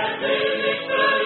and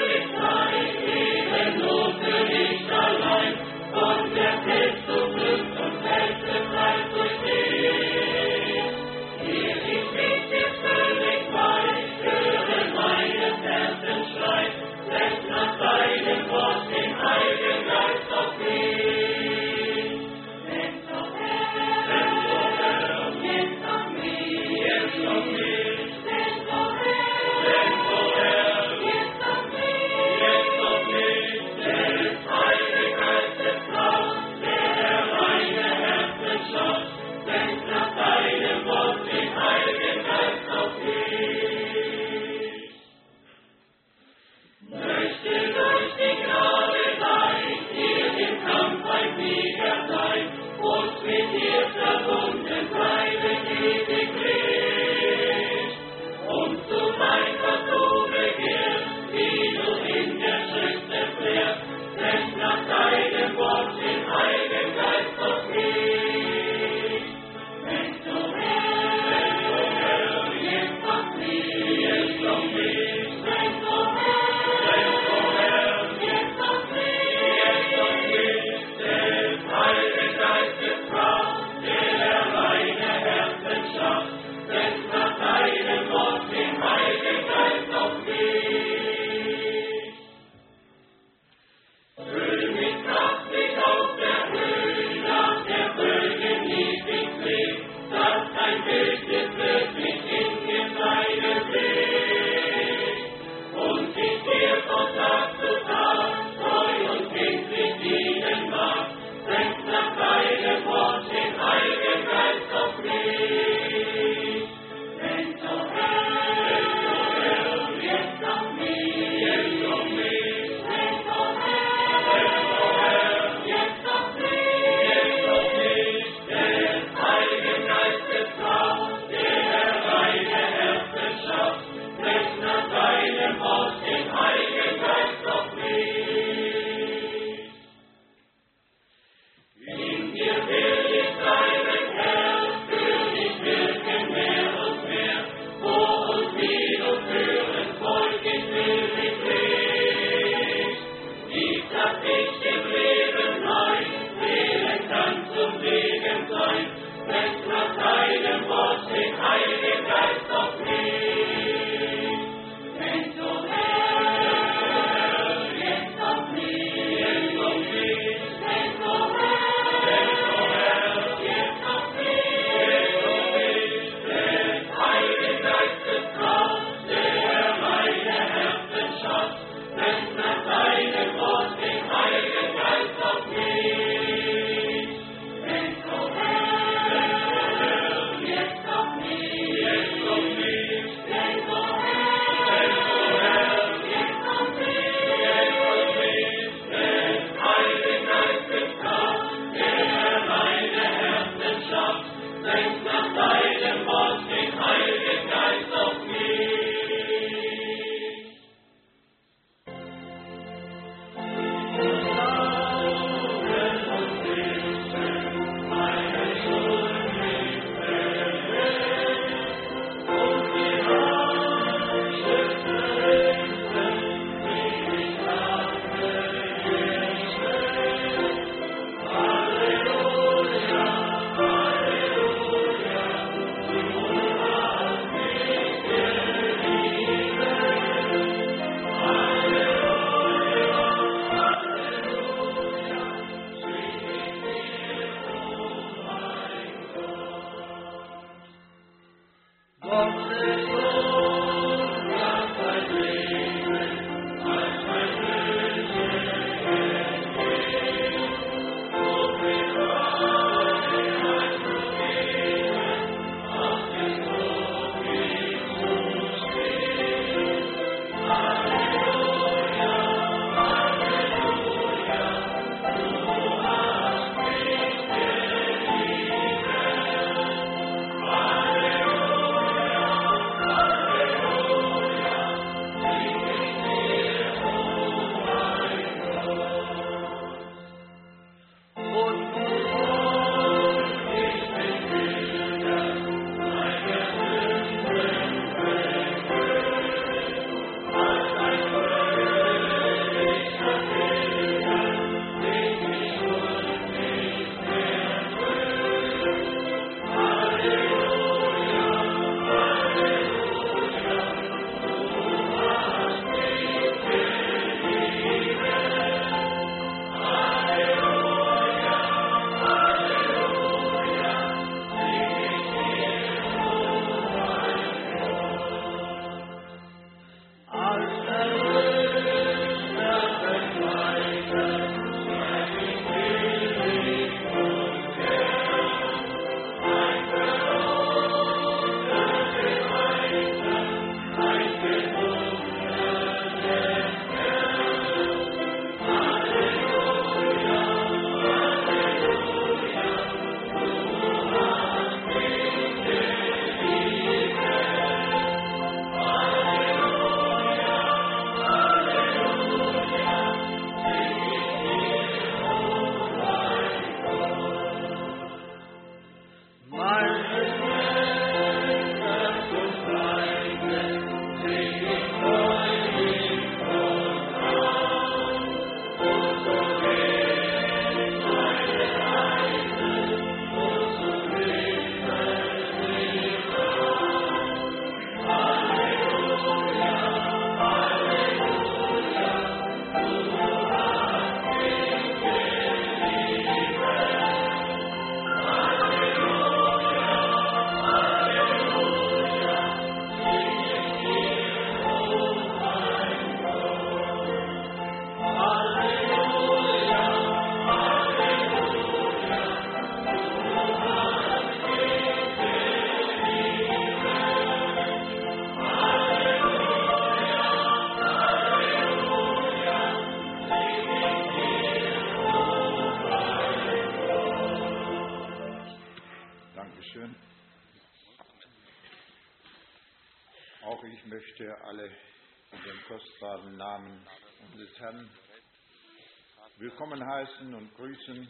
willkommen heißen und grüßen.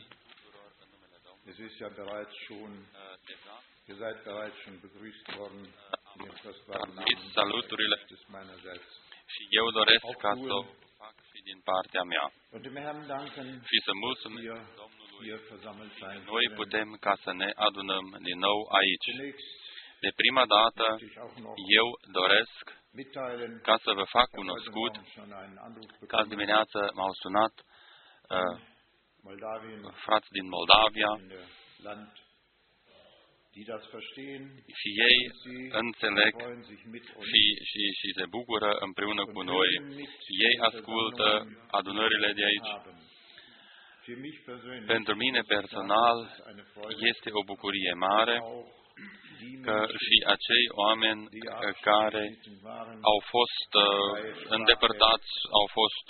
Es ist ja bereits schon, ihr seid bereits schon begrüßt worden in dem kostbaren Namen saluturile des meinerseits. și eu doresc ca să o fac și din partea mea Und dem Herrn danken, și să mulțumesc wir hier versammelt sein noi können. putem ca să ne adunăm din nou aici. Zunächst De prima dată, möchte ich auch noch eu doresc mitteilen, ca să vă fac ich habe heute cunoscut Morgen schon einen Anruf că azi bekommen, dimineață m-au sunat uh, Moldawien frați din Moldavia in der Land, die das verstehen, și ei sie înțeleg freuen sich mit uns. și, și, și se bucură împreună cu noi. Ei ascultă adunările de aici. haben. Für mich persönlich Pentru mine personal ist es eine Freude, este o bucurie mare auch die că Menschen, și acei oameni die uh, care abgeschnitten waren, au fost uh, îndepărtați, au fost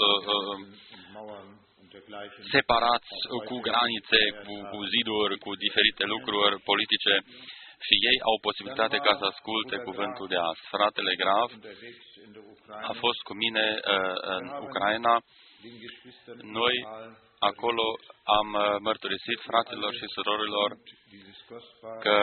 uh, uh, in Mauern und dergleichen, separați cu granițe, cu, cu ziduri, cu diferite lucruri politice și ei au posibilitate ca să asculte cuvântul de azi. Fratele Grav unterwegs in der Ukraine, a fost cu mine uh, în Ucraina. den Geschwistern Noi überall acolo am uh, mărturisit fraților și surorilor dieses kostbare că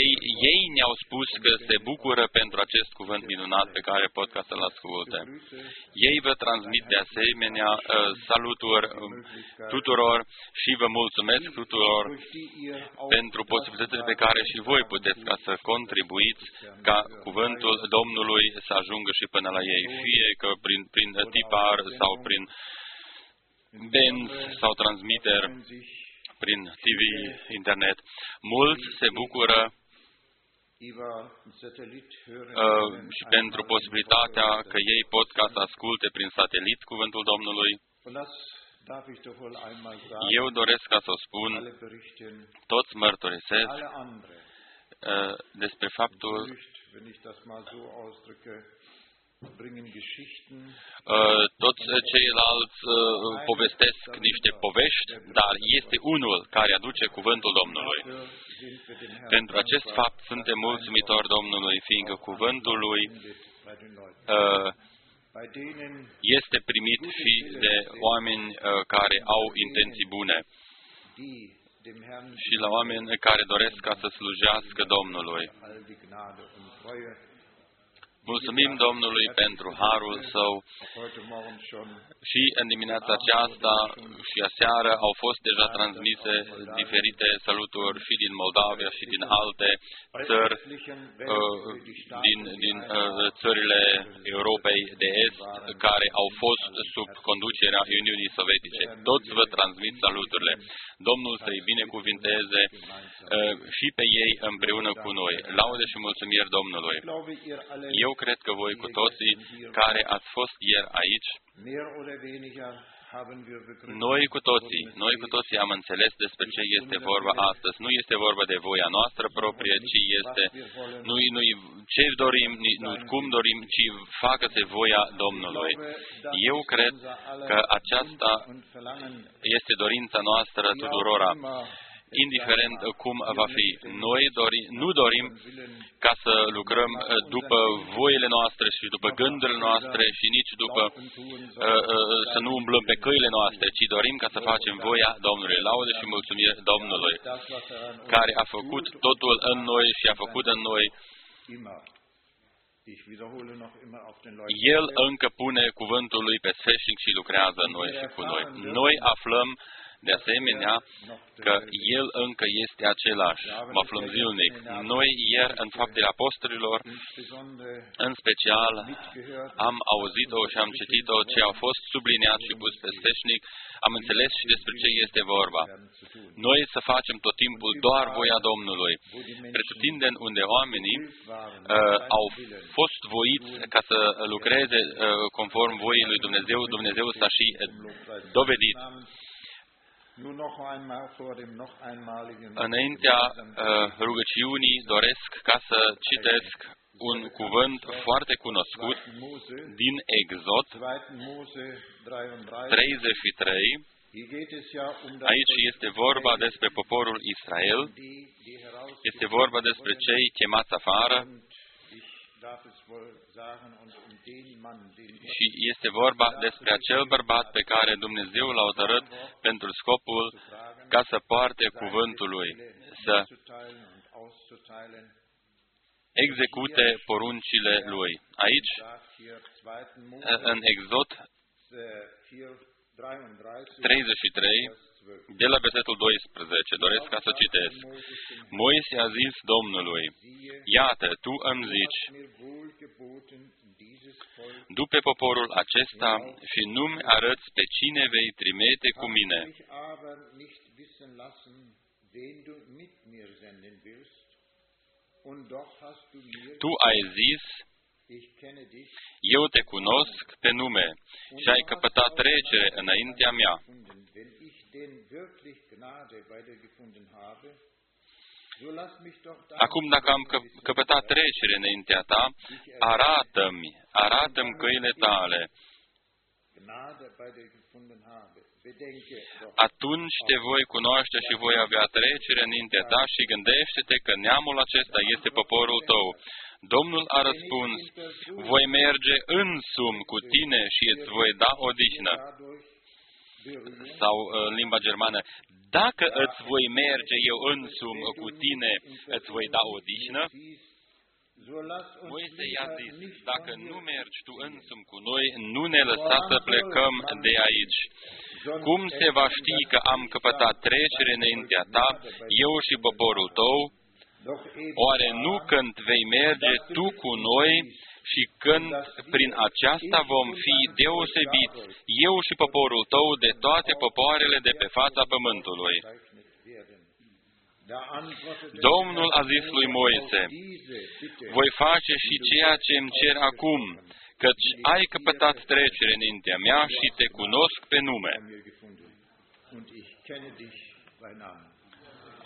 ei, ei ne-au spus că se bucură pentru acest cuvânt minunat pe care pot ca să-l asculte. Grüße Ei vă transmit de asemenea uh, saluturi um, tuturor și vă mulțumesc tuturor durch die ihr auch pentru posibilitățile pe care și voi puteți ca să contribuiți ca cuvântul Domnului să ajungă și până la ei, fie că prin, prin tipar sau prin benz sau transmitter, freuen sich prin TV, internet. Mulți se bucură über Satellit hören uh, können, și pentru posibilitatea că ei pot ca să asculte prin satelit cuvântul Domnului. Und das darf ich doch wohl einmal sagen. Eu doresc ca să o spun, Alle berichten, toți mărturisesc alle andere, uh, despre faptul Bericht, wenn ich das mal so ausdrücke, bringen Geschichten, Uh, toți ceilalți uh, povestesc niște povești, dar este unul care aduce cuvântul Domnului. dafür sind wir dem Herrn Pentru acest fapt suntem mulțumitori Domnului, fiindcă cuvântul lui dankbar bei den Leuten. uh, Bei denen, este primit și de oameni uh, care au intenții bune die dem Herrn și la oameni care doresc ca să slujească Domnului. all die Gnade und Treue. Mulțumim Domnului pentru harul său Auch heute Morgen schon și în dimineața aceasta și aseară au fost deja transmise diferite saluturi și din Moldavia și din alte bei țări östlichen uh, Welt, die Staaten, din, die din einmal uh, țările Europei de Est care au fost sub conducerea Uniunii Sovietice. Toți vă transmit saluturile. Domnul să-i binecuvinteze uh, și pe ei împreună cu noi. Laude și mulțumiri Domnului. Ich glaube, ihr alle Eu cred că voi cu toții care ați fost ieri aici, mehr oder weniger haben wir begründet. noi cu toții, noi cu toții am înțeles despre ce este vorba astăzi. Nu este vorba de voia noastră proprie, ci este nu, nu ce dorim, ni- nu cum dorim, ci facă-se voia Domnului. Eu cred că aceasta und verlangen este dorința noastră tuturora, indiferent cum va fi. Noi dori, nu dorim ca să lucrăm uh, după voile noastre și după gândurile noastre și nici după uh, uh, să nu umblăm pe căile noastre, ci dorim ca să facem voia Domnului. Laude și mulțumire Domnului, das, was er an uns care a făcut totul în noi și a făcut în noi. immer, ich wiederhole noch immer auf den Leuten. El încă pune cuvântul lui pe sfârșit și lucrează în noi și cu noi. Noi aflăm de asemenea că El încă este același. Mă aflăm zilnic. Noi ieri în faptele apostolilor, Insbesondere în special, mitgehört, am auzit-o și am citit-o ce a fost subliniat și pus pe steșnic, am înțeles și despre ce este vorba. werden zu tun. Noi să facem tot timpul doar voia Domnului. Pretutindeni unde oamenii uh, au fost voiți ca să lucreze uh, conform voii lui Dumnezeu, Dumnezeu s-a și uh, dovedit. Înaintea uh, rugăciunii doresc ca să citesc un cuvânt foarte cunoscut Mose, din Exod 2. Mose 33. 33. Hier geht es ja um das Aici este vorba despre poporul Israel die, die heraus Este vorba despre cei chemați afară și este vorba despre acel bărbat pe care Dumnezeu l-a hotărât pentru scopul ca să poarte cuvântul lui, să execute poruncile lui. Aici, în Exod 33, de la versetul 12, doresc ca să citesc. Moise a zis Domnului, Iată, tu îmi zici, după poporul acesta și nu-mi arăți pe cine vei trimite cu mine. Tu ai zis, eu te cunosc pe nume și ai căpătat trecere înaintea mea. Acum, dacă am căpătat trecere înaintea ta, arată-mi, arată-mi căile tale. Atunci te voi cunoaște și voi avea trecere înaintea ta și gândește-te că neamul acesta este poporul tău. Domnul a răspuns, voi merge însum cu tine și îți voi da odihnă sau uh, în limba germană, dacă îți voi merge eu însum cu tine, îți voi da odihnă? Moise i-a zis, dacă nu mergi tu însum cu noi, nu ne lăsa să plecăm de aici. Cum se va ști că am căpătat trecere înaintea ta, eu și poporul tău? Oare nu când vei merge tu cu noi și când prin aceasta vom fi deosebiți, eu și poporul tău, de toate popoarele de pe fața pământului. Domnul a zis lui Moise, voi face și ceea ce îmi cer acum, căci ai căpătat trecere înaintea mea și te cunosc pe nume.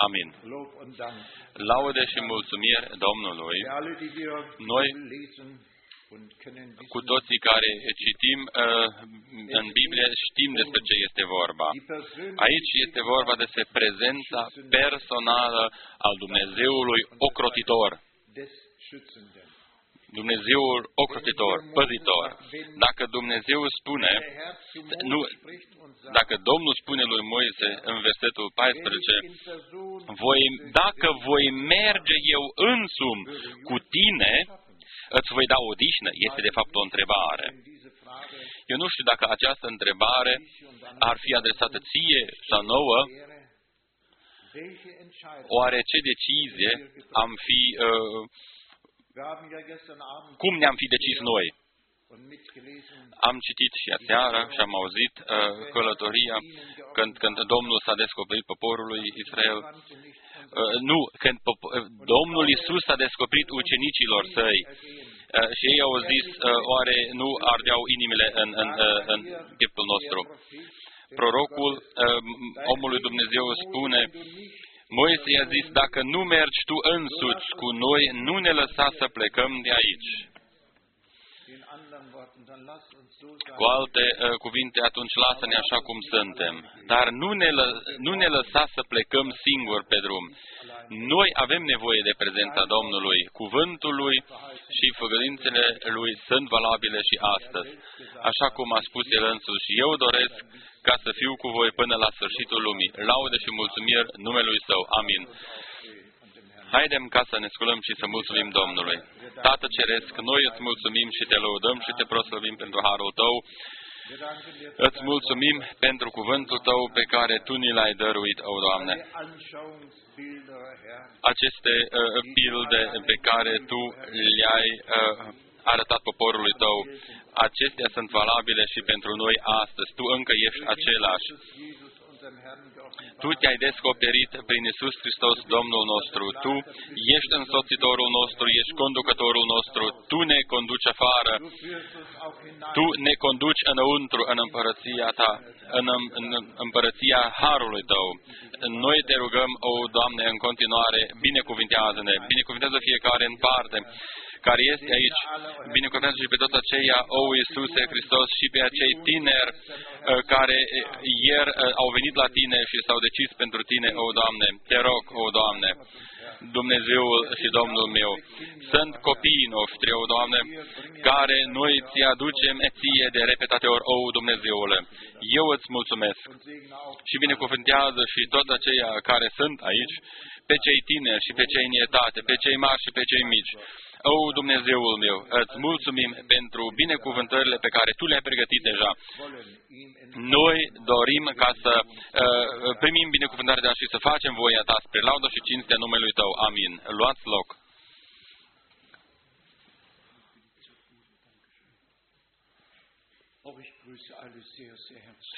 Amin. Laude și mulțumiri Domnului. Noi cu toții care citim uh, în Biblie știm despre ce este vorba. Aici este vorba despre prezența personală al Dumnezeului ocrotitor. Dumnezeul ocrotitor, păzitor. Dacă Dumnezeu spune, nu, dacă Domnul spune lui Moise în versetul 14, voi, dacă voi merge eu însum cu tine, îți voi da odihnă, este de fapt o întrebare. Eu nu știu dacă această întrebare ar fi adresată ție sau nouă, oare ce decizie am fi, uh, cum ne-am fi decis noi? Am citit și aseară și am auzit uh, călătoria când, când Domnul s-a descoperit poporului Israel. Uh, nu, când uh, Domnul Isus a descoperit ucenicilor săi uh, și ei au zis, uh, oare nu ardeau inimile în, în, uh, în chipul nostru. Prorocul uh, omului Dumnezeu spune, Moise i-a zis, dacă nu mergi tu însuți cu noi, nu ne lăsa să plecăm de aici. Cu alte uh, cuvinte, atunci lasă-ne așa cum suntem. Dar nu ne, lă, nu ne lăsa să plecăm singuri pe drum. Noi avem nevoie de prezența Domnului. Cuvântul Lui și făgădințele Lui sunt valabile și astăzi. Așa cum a spus El însuși, eu doresc ca să fiu cu voi până la sfârșitul lumii. Laude și mulțumiri numelui Său. Amin. Haidem ca să ne sculăm și să mulțumim Domnului. Tată Ceresc, noi îți mulțumim și te lăudăm și te proslăvim pentru harul Tău. Îți mulțumim pentru cuvântul Tău pe care Tu ni l-ai dăruit, o Doamne. Aceste uh, pilde pe care Tu le-ai uh, arătat poporului Tău, acestea sunt valabile și pentru noi astăzi. Tu încă ești același. Tu te-ai descoperit prin Isus Hristos, Domnul nostru. Tu ești însoțitorul nostru, ești conducătorul nostru. Tu ne conduci afară. Tu ne conduci înăuntru, în împărăția ta, în, în împărăția Harului tău. Noi te rugăm, o Doamne, în continuare, binecuvintează-ne, binecuvintează fiecare în parte care este aici. Binecuvântează și pe toți aceia, o Iisuse Hristos, și pe acei tineri uh, care ieri uh, au venit la Tine și s-au decis pentru Tine, o Doamne. Te rog, o Doamne, Dumnezeul și Domnul meu. Sunt copiii noștri, o Doamne, care noi ți aducem ție de repetate ori, o Dumnezeule. Eu îți mulțumesc și binecuvântează și toți aceia care sunt aici, pe cei tineri și pe cei în etate, pe cei mari și pe cei mici. O, Dumnezeul meu, îți mulțumim pentru binecuvântările pe care Tu le-ai pregătit deja. Noi dorim ca să uh, primim binecuvântarea de și să facem voia Ta spre laudă și cinstea numelui Tău. Amin. Luați loc.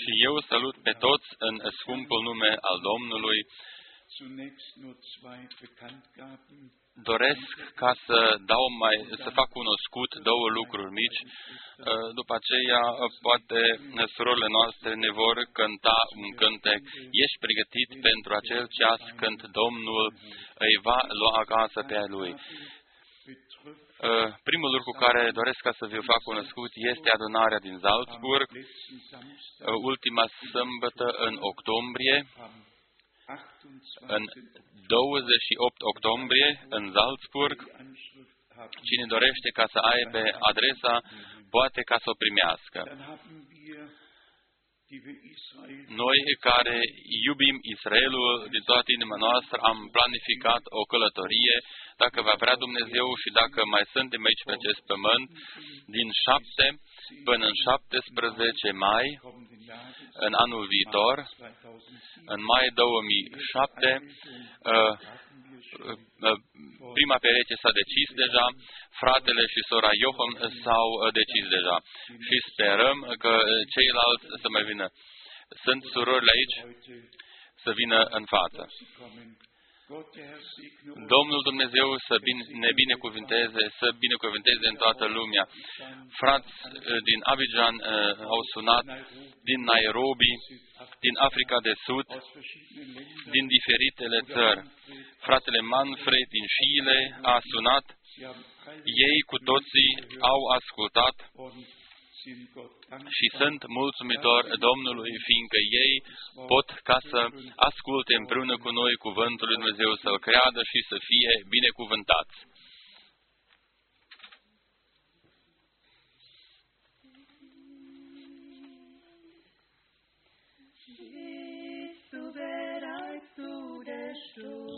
Și eu salut pe toți în scumpul nume al Domnului doresc ca să dau mai, să fac cunoscut două lucruri mici. Uh, după aceea, uh, poate surorile noastre ne vor cânta un cântec. Ești pregătit pentru acel ceas când Domnul îi va lua acasă pe a lui. Uh, primul lucru care doresc ca să vi-o fac cunoscut este adunarea din Salzburg. Ultima sâmbătă în octombrie, în 28 octombrie, în Salzburg, cine dorește ca să aibă adresa, poate ca să o primească. Noi care iubim Israelul din toată inima noastră, am planificat o călătorie, dacă va vrea Dumnezeu și dacă mai suntem aici pe acest pământ, din 7 până în 17 mai, în anul viitor, în mai 2007, uh, uh, prima pereche s-a decis deja, fratele și sora Johan s-au uh, decis deja și sperăm că ceilalți să mai vină. Sunt surorile aici să vină în față. Domnul Dumnezeu să ne binecuvinteze, să binecuvinteze în toată lumea. Frați eh, din Abidjan uh, au sunat, din Nairobi, din Africa de Sud, din diferitele țări. Fratele Manfred din Chile a sunat, ei cu toții au ascultat și sunt mulțumitori Domnului, fiindcă ei pot ca să asculte împreună cu noi cuvântul lui Dumnezeu, să-L creadă și să fie binecuvântați.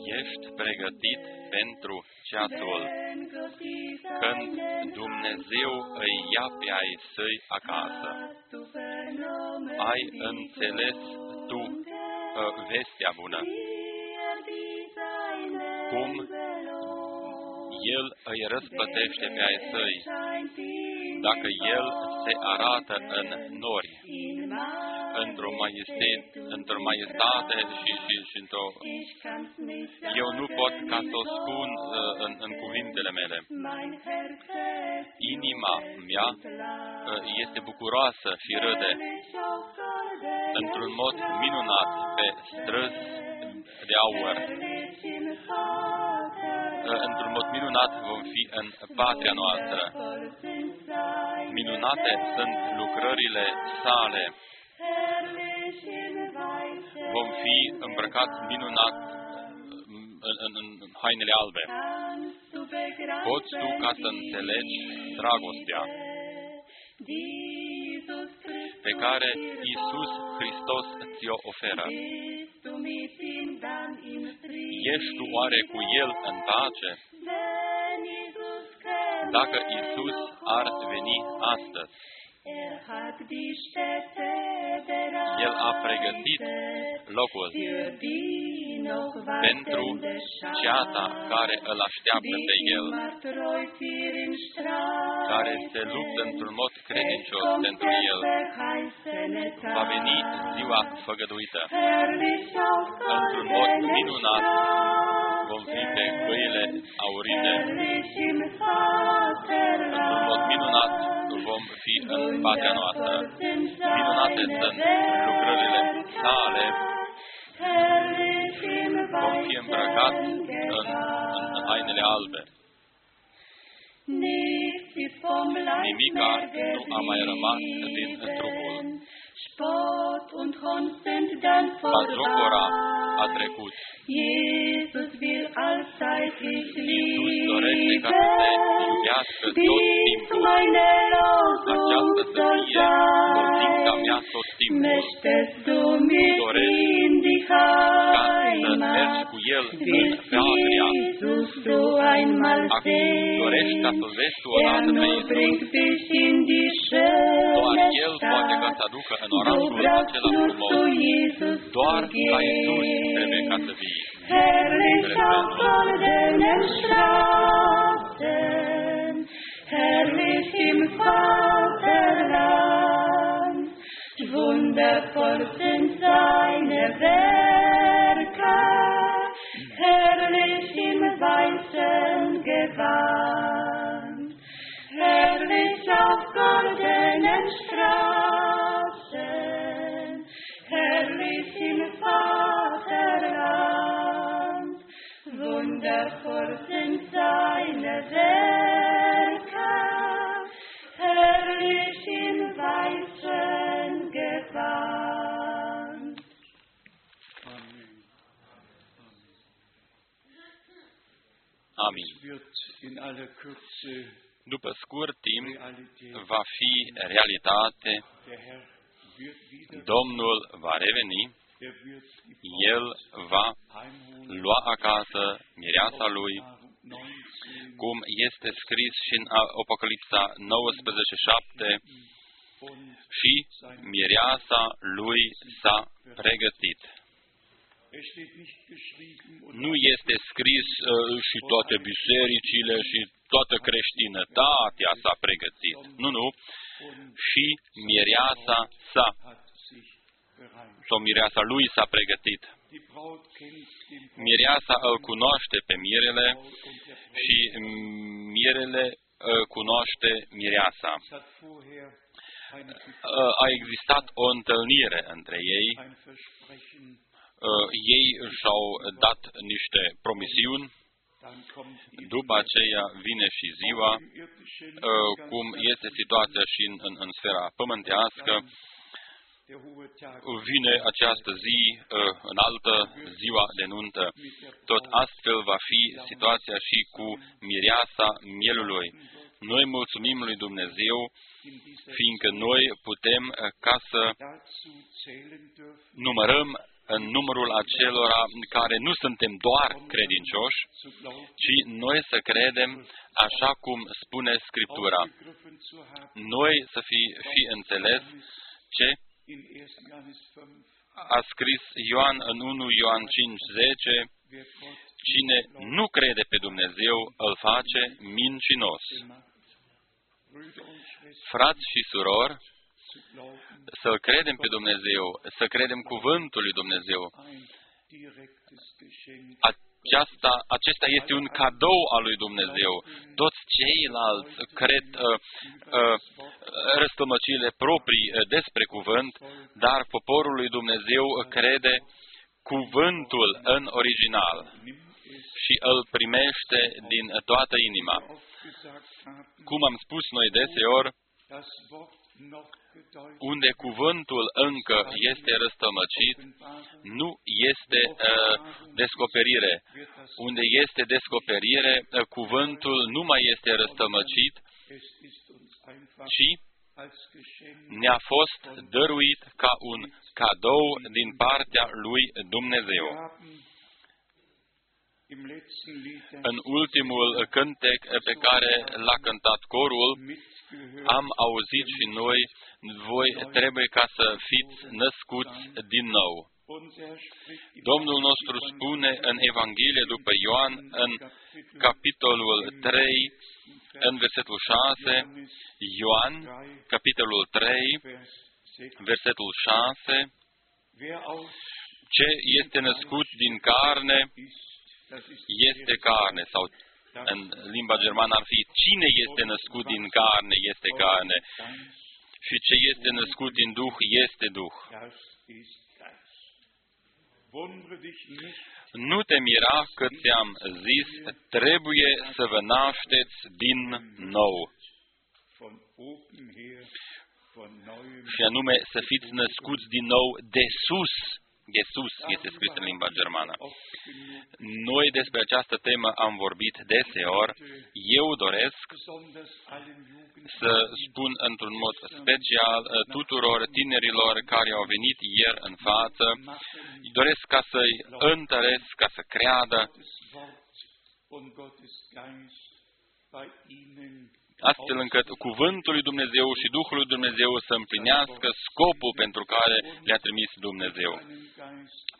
Ești pregătit pentru ceasul când Dumnezeu îi ia pe ai săi acasă. Ai înțeles tu uh, vestea bună. Cum El îi răsplătește pe ai săi dacă El se arată în nori într-o maestate, într-o maestate și, și, și într-o... Eu nu pot ca să o spun uh, în, în cuvintele mele. Inima mea uh, este bucuroasă și râde într-un mod minunat pe străzi de aur. Uh, într-un mod minunat vom fi în patria noastră. Minunate sunt lucrările sale vom fi îmbrăcați minunat în, în, în hainele albe. Poți tu ca să înțelegi dragostea pe care Isus Hristos ți-o oferă. Ești tu oare cu El în pace? Dacă Isus ar veni astăzi, el a pregătit locul. pentru ceata care îl așteaptă pe El, care se luptă într-un mod credincios pentru El. Va veni ziua făgăduită. Într-un mod minunat vom fi pe căile aurite. Într-un mod minunat vom fi în patria noastră. Minunate sunt lucrările sale. Vom fi îmbrăcați în, în hainele albe. Nimica nu a mai rămas din trupul. Bazocora a trecut. Jesus will allzeitig Iisus dorește ca să te iubească tot timpul. meine Aceasta Losung să soll fie dorința mea sein. Tot timpul. Möchtest du mit Doresc in die Ca să mergi Heimat? cu El în Willst Patria. Jesus du einmal Acum dorești ca sehen? să vezi tu Er odată pe nur Iisus. bringt dich in die Doar schöne El poate ca să Stadt. aducă în Du orașul brauchst acela nur frumos. zu Jesus Doar zu la Iisus trebuie ca gehen. să vii. Herrlich auf goldenen Straßen, herrlich im Vaterland, wundervoll sind seine Werke, herrlich im weißen Gewand, herrlich auf goldenen Straßen, herrlich im Vaterland, wundervoll sind seine Werke, Amin. wird in aller Kürze După scurt timp Realität. va fi realitate, Der Herr wird wieder, Domnul va reveni, er wird die El va heimholen. lua acasă mireasa lui, 19 cum este scris și în Apocalipsa 19:7 und și mireasa lui s-a pregătit. es steht nicht geschrieben und Nu este scris uh, și toate bisericile și toată creștinătatea s-a pregătit. Nu, nu. Și mireasa sa, hat sich bereinigt. sau mireasa lui s-a pregătit. Die Braut kennt den Mireasa îl cunoaște pe mirele Braut und der Braut. și mirele uh, cunoaște mireasa. Es hat vorher eine, Uh, A existat o întâlnire între ei, ein Versprechen, uh, ei și-au dat niște promisiuni, dann kommt eben după aceea vine și ziua, im irdischen uh, ganz cum ganz este situația și în, în, în sfera pământească, der hohe Tag vine această zi uh, în altă, ziua de nuntă. mit der Tot Braut. astfel va fi situația și cu mireasa mielului. Noi mulțumim lui Dumnezeu, in dieser fiindcă noi putem uh, ca să dazu zählen dürfen, numărăm în numărul acelora care nu suntem doar credincioși, zu glauben, ci noi să credem așa cum spune Scriptura. begriffen zu haben, Noi să fi, fi înțeles ce in 1. Johannes 5, a scris Ioan în 1 Ioan 5:10, wer Gott cine nu crede pe Dumnezeu îl face mincinos. gemacht, Brüder und Schwestern, Frați și surori, zu glauben, să credem pe Dumnezeu, să credem cuvântul lui Dumnezeu. ein direktes Geschenk. Aceasta, acesta este un cadou al lui Dumnezeu. Toți ceilalți cred uh, uh, răstămăcile proprii uh, despre cuvânt, dar poporul lui Dumnezeu crede cuvântul în original Nimm es, și îl primește din toată inima. oft gesagt haben, Cum am spus noi deseori, das Wort noch gedeutet, unde cuvântul încă este răstămăcit, Offenbarung nu este uh, descoperire. wird das, Unde este descoperire, uh, cuvântul nu mai este răstămăcit, es ist uns einfach ci als Geschenk ne-a fost dăruit ca un cadou din partea lui Dumnezeu. Wir haben im letzten Lied În ultimul cântec pe care l-a cântat corul, mitgehört, am auzit și noi, voi trebuie ca să fiți născuți din nou. und er spricht im Domnul nostru spune în Evanghelie după Ioan, în capitolul 3, în versetul 6, Ioan, capitolul 3, Vers 6, versetul 6, wer aus ce este născut din carne ist, das ist este carne, sau în limba germană ar fi cine este născut din carne este carne și ce este născut din Duh este Duh. das ist Geist. Nu te mira că ți-am zis, trebuie să vă nașteți din nou. Și anume să fiți născuți din nou de sus, Jesus este scris în limba germană. Noi despre această temă am vorbit deseori. Eu doresc să spun într-un mod special uh, tuturor tinerilor care au venit ieri în față, doresc ca să-i întăresc, ca să creadă astfel încât cuvântul lui Dumnezeu și Duhul lui Dumnezeu să împlinească scopul pentru care le-a trimis Dumnezeu.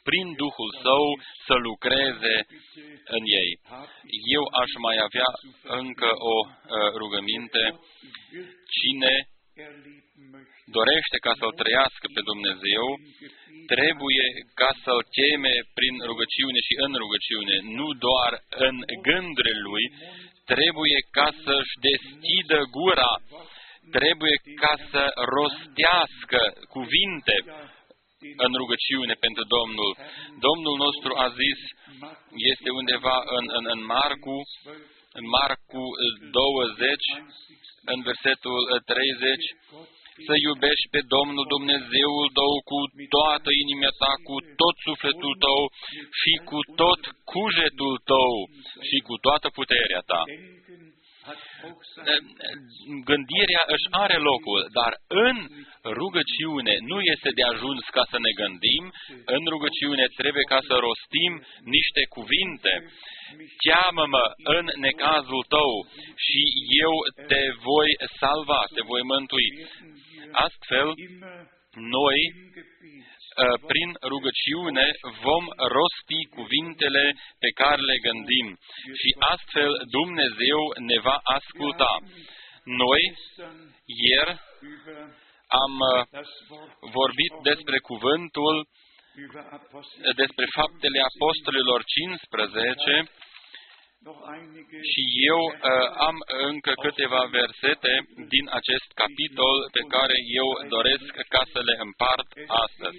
Prin Duhul Său să lucreze în ei. Eu aș mai avea încă o uh, rugăminte. Cine dorește ca să-L trăiască pe Dumnezeu, trebuie ca să-L cheme prin rugăciune și în rugăciune, nu doar în gândurile Lui, trebuie ca să-și deschidă gura, trebuie ca să rostească cuvinte în rugăciune pentru Domnul. Domnul nostru a zis, este undeva în, în, în Marcu, în Marcu 20, în versetul 30, să iubești pe Domnul Dumnezeul tău cu toată inima ta, cu tot sufletul tău și cu tot cugetul tău și cu toată puterea ta. Gândirea își are locul, dar în rugăciune nu este de ajuns ca să ne gândim, în rugăciune trebuie ca să rostim niște cuvinte. Cheamă-mă în necazul tău și eu te voi salva, te voi mântui. Astfel, noi, uh, prin rugăciune, vom rosti cuvintele pe care le gândim și astfel Dumnezeu ne va asculta. Noi, ieri, am uh, vorbit despre cuvântul, despre faptele apostolilor 15, și eu uh, am încă câteva versete din acest capitol pe care eu doresc ca să le împart astăzi.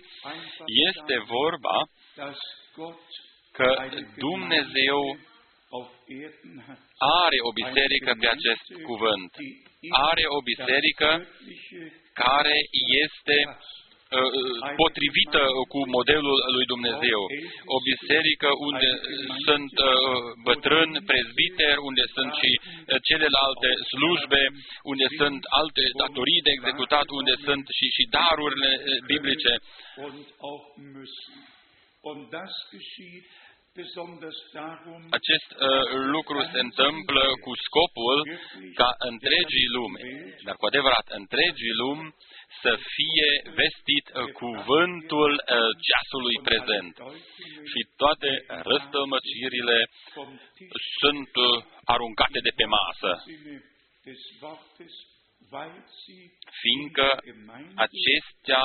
Este vorba că Dumnezeu are o biserică pe acest cuvânt. Are o biserică care este Uh, potrivită cu modelul lui Dumnezeu. O biserică unde sunt uh, bătrâni, prezbiteri, unde sunt și uh, celelalte slujbe, unde sunt alte datorii de executat, unde sunt și, și darurile biblice. Acest uh, lucru se întâmplă cu scopul ca întregii lume, dar cu adevărat întregii lume, să fie vestit uh, cuvântul uh, ceasului prezent. Și toate răstălmăcirile sunt uh, aruncate de pe masă, fiindcă acestea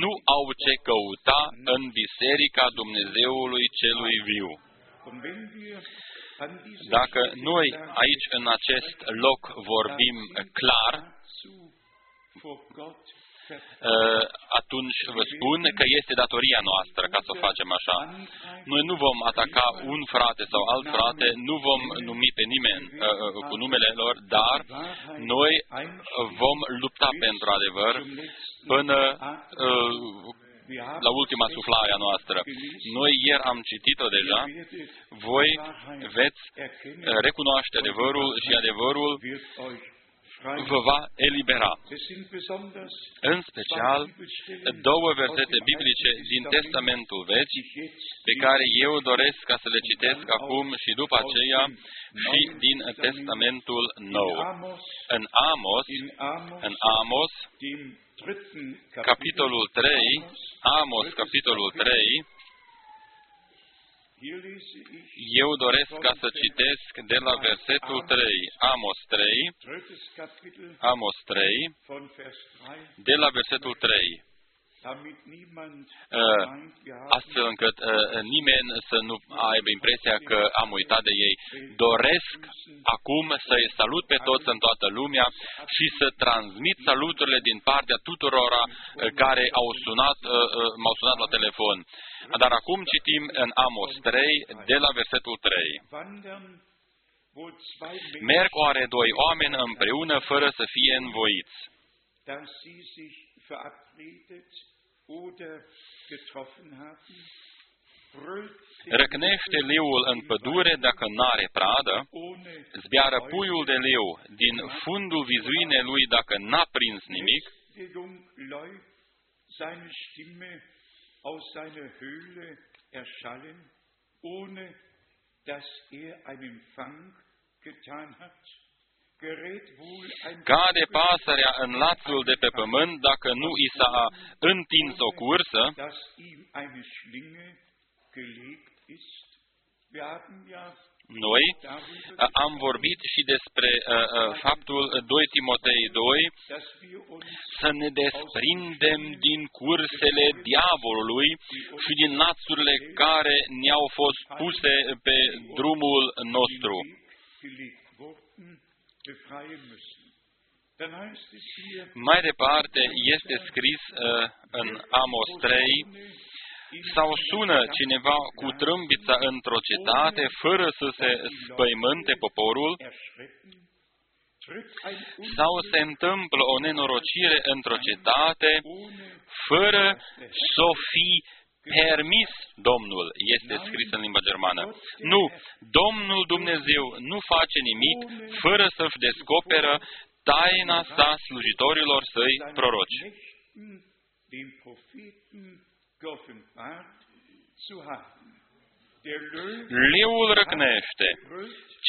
nu au ce căuta în Biserica Dumnezeului Celui Viu. Dacă noi aici, în acest loc, vorbim clar, Uh, atunci vă spun că este datoria noastră ca să o facem așa. Noi nu vom ataca un frate sau alt frate, nu vom numi pe nimeni uh, uh, cu numele lor, dar noi vom lupta pentru adevăr până la ultima suflare a noastră. Noi ieri am citit-o deja, voi veți recunoaște adevărul și adevărul vă va elibera. În special, două versete biblice din Testamentul Vechi, pe care eu doresc ca să le citesc acum și după aceea și din Testamentul Nou. În Amos, în Amos, capitolul 3, Amos, capitolul 3, eu doresc ca să citesc de la versetul 3, Amos 3, Amos 3, de la versetul 3 uh, astfel încât uh, nimeni să nu aibă impresia că am uitat de ei. Doresc acum să-i salut pe toți în toată lumea și să transmit saluturile din partea tuturora uh, care au sunat, uh, uh, m-au sunat la telefon. Dar acum citim în Amos 3, de la versetul 3. Merg oare doi oameni împreună fără să fie învoiți. Răcnește leul în pădure dacă n-are pradă, zbiară puiul de leu din fundul vizuine lui dacă n-a prins nimic, ohne dass er einen Fang getan hat? Cade pasărea în lațul de pe pământ dacă nu i s-a întins o cursă, noi am vorbit și despre uh, uh, faptul 2 Timotei 2 să ne desprindem din cursele diavolului și din lațurile care ne-au fost puse pe drumul nostru. Mai departe este scris uh, în Amos 3, sau sună cineva cu trâmbița într-o cetate fără să se spăimânte poporul, sau se întâmplă o nenorocire într-o cetate fără să o fi permis Domnul, este scris în limba germană. Nu, Domnul Dumnezeu nu face nimic fără să-și descoperă taina sa slujitorilor săi proroci. Leul răcnește.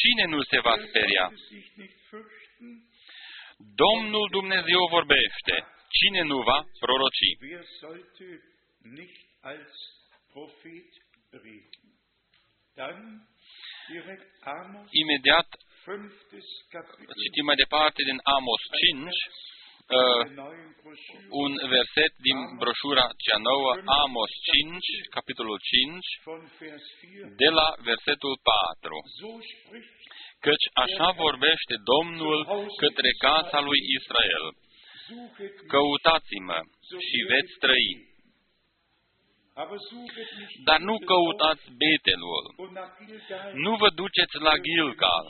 Cine nu se va speria? Domnul Dumnezeu vorbește. Cine nu va proroci? Imediat citim mai departe din Amos 5, uh, un verset din broșura cea nouă, Amos 5, capitolul 5, de la versetul 4. Căci așa vorbește Domnul către casa lui Israel. Căutați-mă și veți trăi. Dar nu căutați Betelul. Nu vă duceți la Gilgal.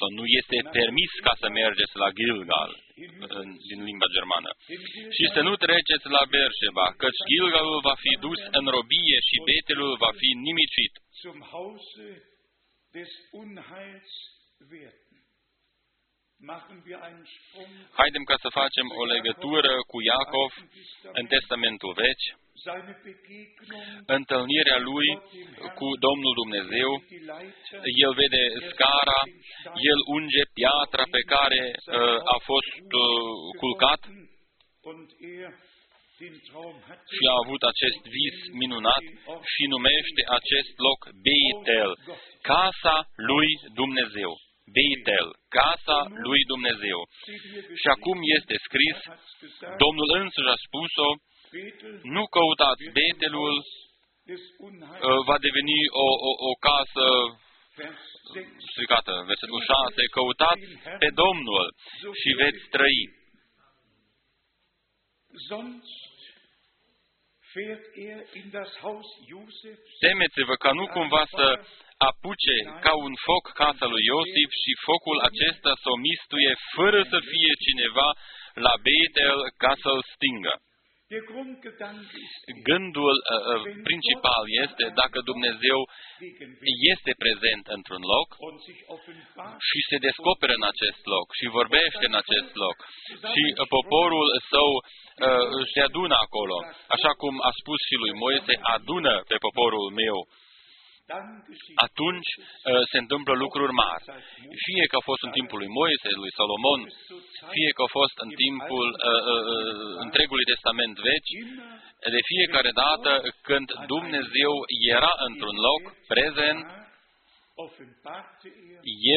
sau nu este permis ca să mergeți la Gilgal, din limba germană. Și să nu treceți la Berșeba, căci Gilgalul va fi dus în robie și Betelul va fi nimicit. Haidem ca să facem o legătură cu Iacov în Testamentul Vechi, întâlnirea lui cu Domnul Dumnezeu, el vede scara, el unge piatra pe care uh, a fost uh, culcat. Și a avut acest vis minunat și numește acest loc Beitel, casa lui Dumnezeu. Beitel, casa lui Dumnezeu. Și acum este scris, Domnul însuși a spus-o, nu căutați Betelul, uh, va deveni o, o, o casă stricată. Versetul 6, căutați pe Domnul și veți trăi. Temeți-vă ca nu cumva să apuce ca un foc casa lui Iosif și focul acesta să o mistuie fără să fie cineva la Betel ca să-l stingă. Gândul uh, uh, principal este dacă Dumnezeu este prezent într-un loc și se descoperă în acest loc și vorbește în acest loc și uh, poporul său uh, se adună acolo, așa cum a spus și lui Moise, adună pe poporul meu atunci uh, se întâmplă lucruri mari. Fie că a fost în timpul lui Moise, lui Solomon, fie că a fost în timpul uh, uh, uh, întregului testament vechi, de fiecare dată când Dumnezeu era într-un loc prezent,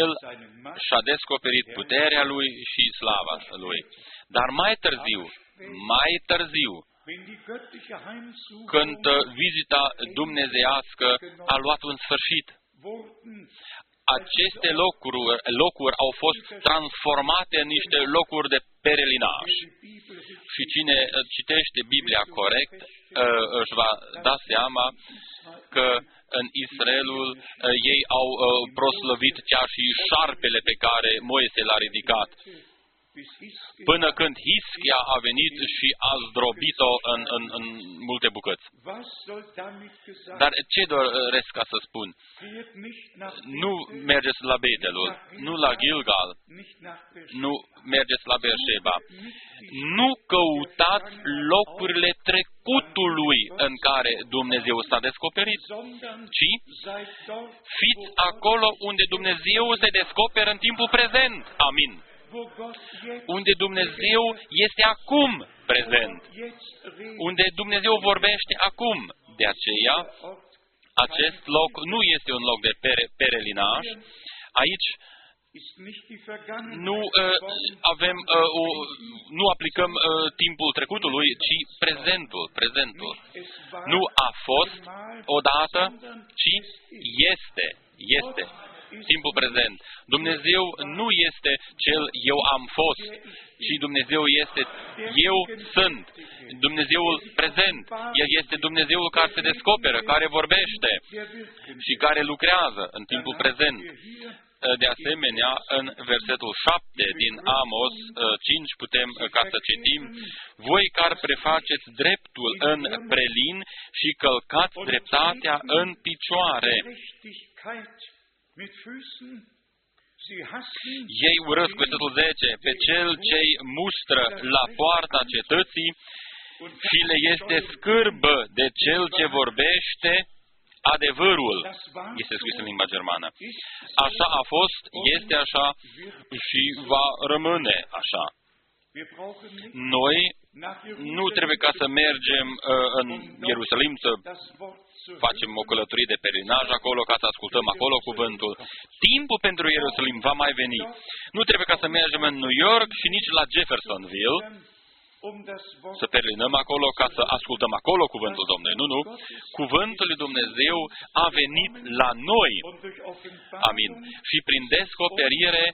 El și-a descoperit puterea Lui și slava Lui. Dar mai târziu, mai târziu, când vizita dumnezeiască a luat un sfârșit. aceste locuri, locuri au fost transformate în niște locuri de perelinaj. Și cine uh, citește Biblia corect uh, își va da seama că în Israelul uh, ei au proslăvit chiar și șarpele pe care Moise l-a ridicat până când Hischia a venit și a zdrobit-o în, în, în multe bucăți. Dar ce doresc ca să spun? Nu mergeți la Betelul, nu la Gilgal, nu mergeți la Beersheba. Nu căutați locurile trecutului în care Dumnezeu s-a descoperit, ci fiți acolo unde Dumnezeu se descoperă în timpul prezent. Amin unde Dumnezeu este acum prezent, unde Dumnezeu vorbește acum. De aceea, acest loc nu este un loc de pere, perelinaj. Aici nu uh, avem, uh, o, nu aplicăm uh, timpul trecutului, ci prezentul, prezentul. Nu a fost odată, ci este, este timpul prezent. Dumnezeu nu este cel eu am fost, ci Dumnezeu este eu sunt. Dumnezeul prezent. El este Dumnezeul care se descoperă, care vorbește și care lucrează în timpul prezent. De asemenea, în versetul 7 din Amos 5 putem ca să citim Voi care prefaceți dreptul în prelin și călcați dreptatea în picioare. Ei urăsc, versetul 10, pe cel ce-i mustră la poarta cetății și le este scârbă de cel ce vorbește adevărul, este scris în limba germană. Așa a fost, este așa și va rămâne așa. Noi nu trebuie ca să mergem uh, în Ierusalim să facem o călătorie de perinaj acolo ca să ascultăm acolo cuvântul. Timpul pentru Ierusalim va mai veni. Nu trebuie ca să mergem în New York și nici la Jeffersonville, să perlinăm acolo ca să ascultăm acolo cuvântul Domnului. Nu, nu. Cuvântul lui Dumnezeu a venit la noi. Amin. Și prin descoperire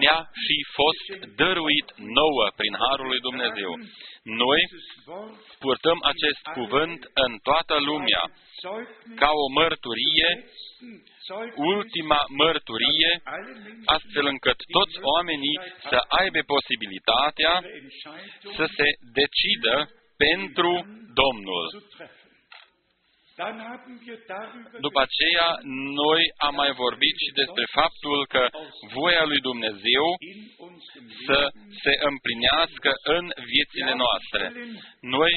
ne-a și fost dăruit nouă prin Harul lui Dumnezeu. Noi purtăm acest cuvânt în toată lumea ca o mărturie ultima mărturie, astfel încât toți oamenii să aibă posibilitatea să se decidă pentru Domnul. După aceea, noi am mai vorbit și despre faptul că voia lui Dumnezeu să se împlinească în viețile noastre. Noi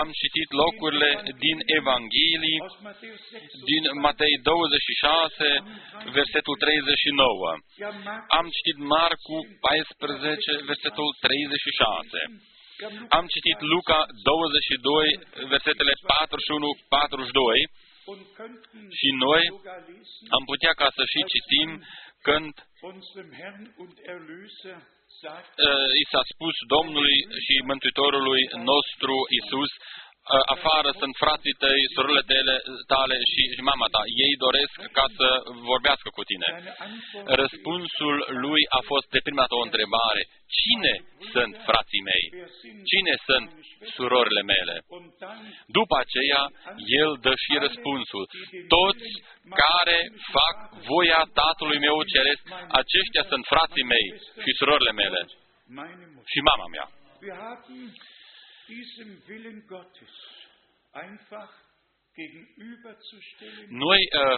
am citit locurile din Evanghelii, din Matei 26, versetul 39. Am citit Marcu 14, versetul 36. Am citit Luca 22, versetele 41-42 și noi am putea ca să și citim când i s-a spus Domnului și Mântuitorului nostru Isus, afară sunt frații tăi, surorile tale, tale și, și mama ta. Ei doresc ca să vorbească cu tine. Răspunsul lui a fost de prima dată o întrebare. Cine sunt frații mei? Cine sunt surorile mele? După aceea, el dă și răspunsul. Toți care fac voia Tatălui meu ceresc, aceștia sunt frații mei și surorile mele și mama mea noi uh,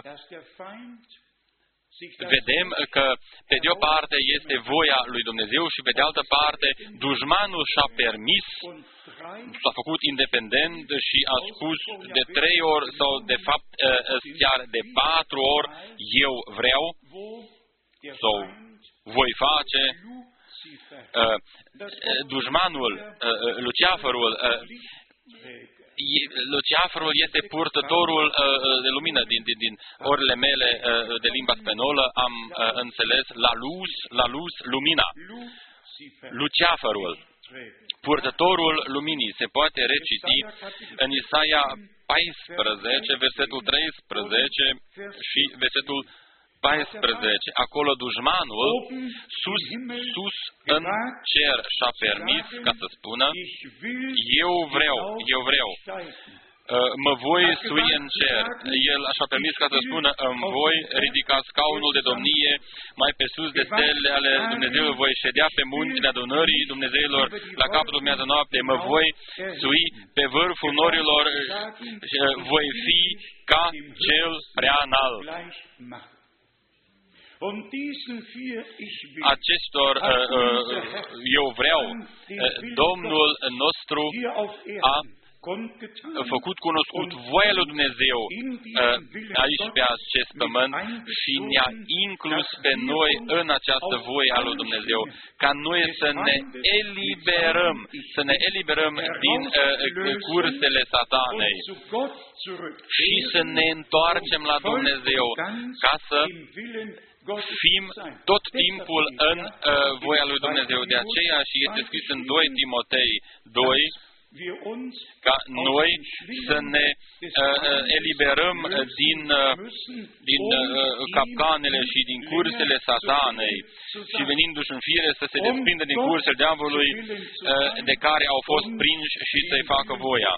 vedem că pe de o parte este voia lui Dumnezeu și pe de altă parte dușmanul și-a permis, s-a făcut independent și a spus de trei ori sau de fapt uh, chiar de patru ori eu vreau sau voi face uh, dușmanul, Luciaferul, Luciaferul este purtătorul de lumină din, din, din orele mele de limba spaniolă, am înțeles la luz, la luz, lumina. Luciaferul, purtătorul luminii, se poate reciti în Isaia 14, versetul 13 și versetul 14, acolo dușmanul sus, sus în cer și-a permis ca să spună, eu vreau, eu vreau, uh, mă voi sui în cer. El așa permis ca să spună, îmi voi ridica scaunul de domnie mai pe sus de stele ale Dumnezeului, voi ședea pe muntele adunării Dumnezeilor la capătul de noapte, mă voi sui pe vârful norilor, uh, voi fi ca cel prea înalt acestor uh, uh, eu vreau, uh, Domnul nostru a făcut cunoscut voia lui Dumnezeu aici pe acest pământ și ne-a inclus pe noi în această voie a lui Dumnezeu, ca noi să ne eliberăm, să ne eliberăm din cursele satanei. Și să ne întoarcem la Dumnezeu, ca să fim tot timpul în uh, voia lui Dumnezeu. De aceea și este scris în 2 Timotei 2, ca noi să ne uh, eliberăm din, uh, din uh, capcanele și din cursele satanei și venindu-și în fire să se desprindă din cursele diavolului uh, de care au fost prinși și să-i facă voia.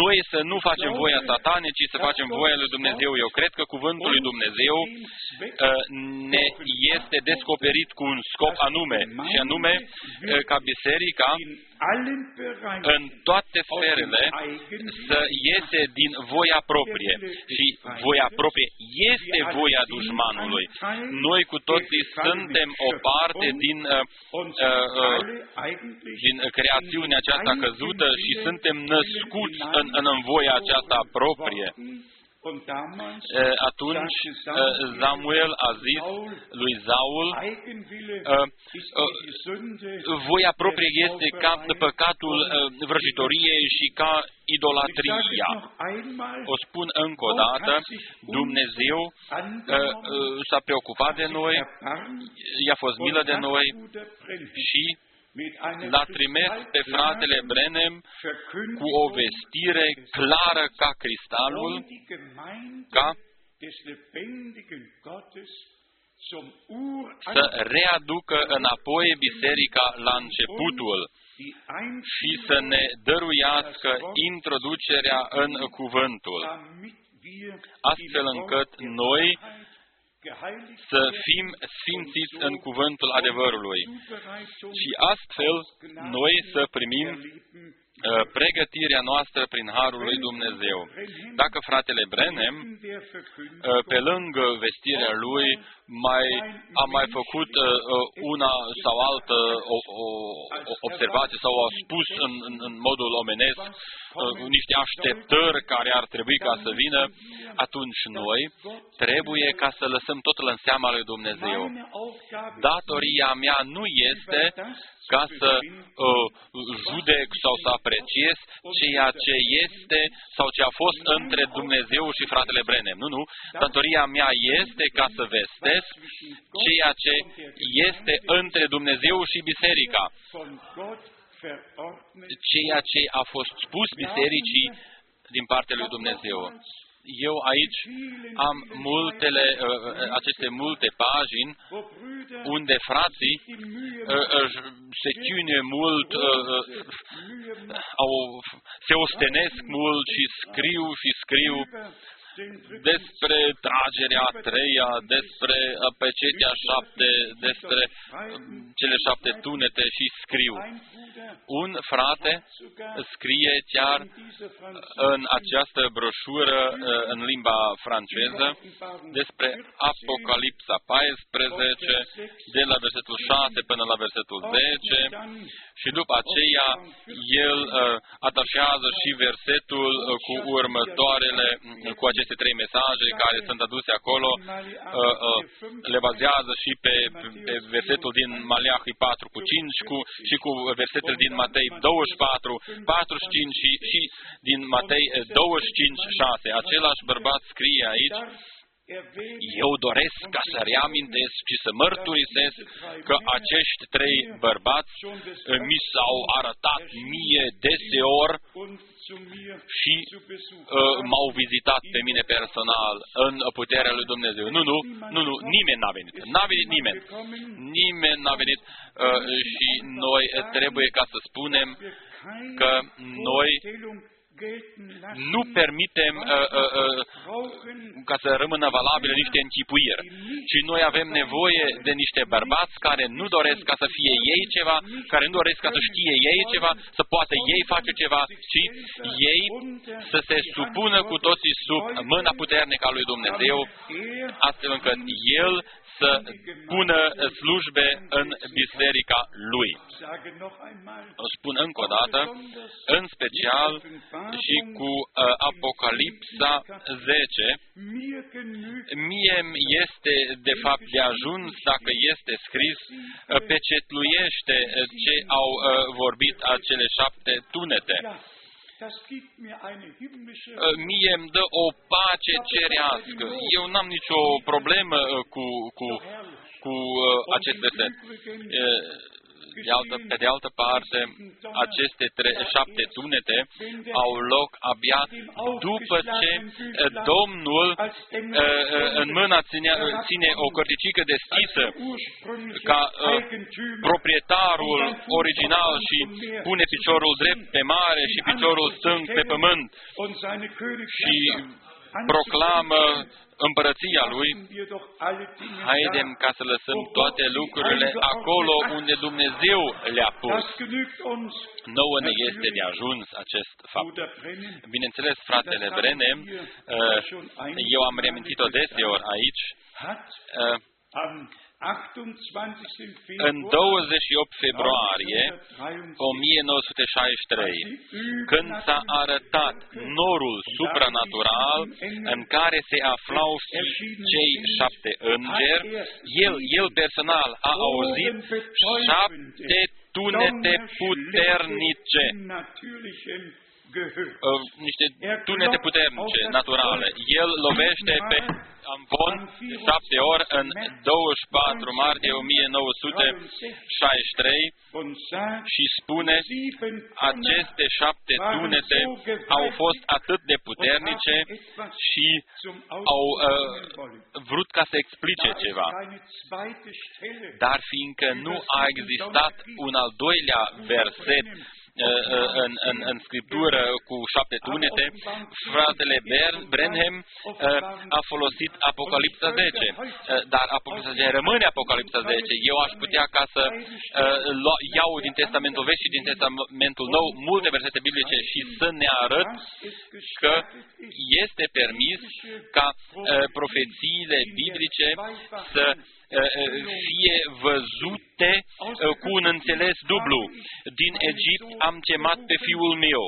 Noi să nu facem voia satanei, ci să facem voia lui Dumnezeu. Eu cred că cuvântul lui Dumnezeu uh, ne este descoperit cu un scop anume, și anume uh, ca biserica în toate sferele să iese din voia proprie. Și voia proprie este voia dușmanului. Noi cu toții suntem o parte din, uh, uh, din creațiunea aceasta căzută și suntem născuți în, în voia aceasta proprie. Atunci Samuel a zis lui Zaul, voia proprie este ca păcatul vrăjitoriei și ca idolatria. O spun încă o dată, Dumnezeu s-a preocupat de noi, i-a fost milă de noi și l-a trimis pe fratele Brenem cu o vestire clară ca cristalul, ca să readucă înapoi biserica la începutul și să ne dăruiască introducerea în cuvântul, astfel încât noi să fim sfințiți în cuvântul adevărului și astfel noi să primim uh, pregătirea noastră prin Harul lui Dumnezeu. Dacă fratele Brenem, uh, pe lângă vestirea lui, mai, a mai făcut uh, una sau altă o, o, o observație sau a spus în, în, în modul omenesc niște așteptări care ar trebui ca să vină, atunci noi trebuie ca să lăsăm totul în seama lui Dumnezeu. Datoria mea nu este ca să uh, judec sau să apreciez ceea ce este sau ce a fost între Dumnezeu și fratele Brenem. Nu, nu. Datoria mea este ca să vestesc ceea ce este între Dumnezeu și biserica. Ceea ce a fost spus bisericii din partea lui Dumnezeu eu aici am multele, uh, uh, aceste multe pagini unde frații uh, se chiune mult, au, se ostenesc mult și scriu și scriu despre tragerea a treia, despre pecetea șapte, despre cele șapte tunete și scriu. Un frate scrie chiar în această broșură în limba franceză despre Apocalipsa 14, de la versetul 6 până la versetul 10 și după aceea el atașează și versetul cu următoarele, cu aceste trei mesaje care sunt aduse acolo, le bazează și pe, pe versetul din Maleahi 4 cu 5 cu, și cu versetele din Matei 24, 45 și, și din Matei 25, 6. Același bărbat scrie aici Eu doresc ca să reamintesc și să mărturisesc că acești trei bărbați mi s-au arătat mie deseori și uh, m-au vizitat pe mine personal în puterea lui Dumnezeu. Nu, nu, nu, nu, nimeni n-a venit. N-a venit nimeni. Nimeni n-a venit uh, și noi trebuie ca să spunem că noi nu permitem uh, uh, uh, ca să rămână valabile niște închipuiri. Și noi avem nevoie de niște bărbați care nu doresc ca să fie ei ceva, care nu doresc ca să știe ei ceva, să poată ei face ceva, ci ei să se supună cu toții sub mâna puternică a lui Dumnezeu, astfel încât El să pună slujbe în biserica lui. O spun încă o dată, în special și cu uh, Apocalipsa 10, mie este de fapt de ajuns dacă este scris uh, pecetluiește ce au uh, vorbit acele șapte tunete mie îmi dă o pace cerească. Eu n-am nicio problemă cu, cu, cu acest verset. De altă, pe de altă parte, aceste tre, șapte tunete au loc abia după ce Domnul în mâna ține, ține o cărticică deschisă ca proprietarul original și pune piciorul drept pe mare și piciorul stâng pe pământ și proclamă împărăția Lui, haidem ca să lăsăm toate lucrurile acolo. unde Dumnezeu le-a pus. Nouă ne este de ajuns acest fapt. Bineînțeles, fratele Brenem, uh, eu am reamintit-o deseori aici, uh, în 28 februarie 1963, când s-a arătat norul supranatural în care se aflau și cei șapte îngeri, el, el personal a auzit șapte tunete puternice uh, niște tunete puternice, naturale. El lovește pe Amvon șapte ori în 24 martie 1963 și spune aceste șapte tunete au fost atât de puternice și au uh, vrut ca să explice ceva. Dar fiindcă nu a existat un al doilea verset Uh, uh, în, în, în scriptură cu șapte tunete, fratele Brenhem uh, a folosit Apocalipsa 10, dar Apocalipsa 10 rămâne Apocalipsa 10. Eu aș putea ca să iau din Testamentul Vechi și din Testamentul Nou multe versete biblice și să ne arăt că este permis ca profețiile biblice să fie văzute cu un înțeles dublu. Din Egipt am chemat pe fiul meu.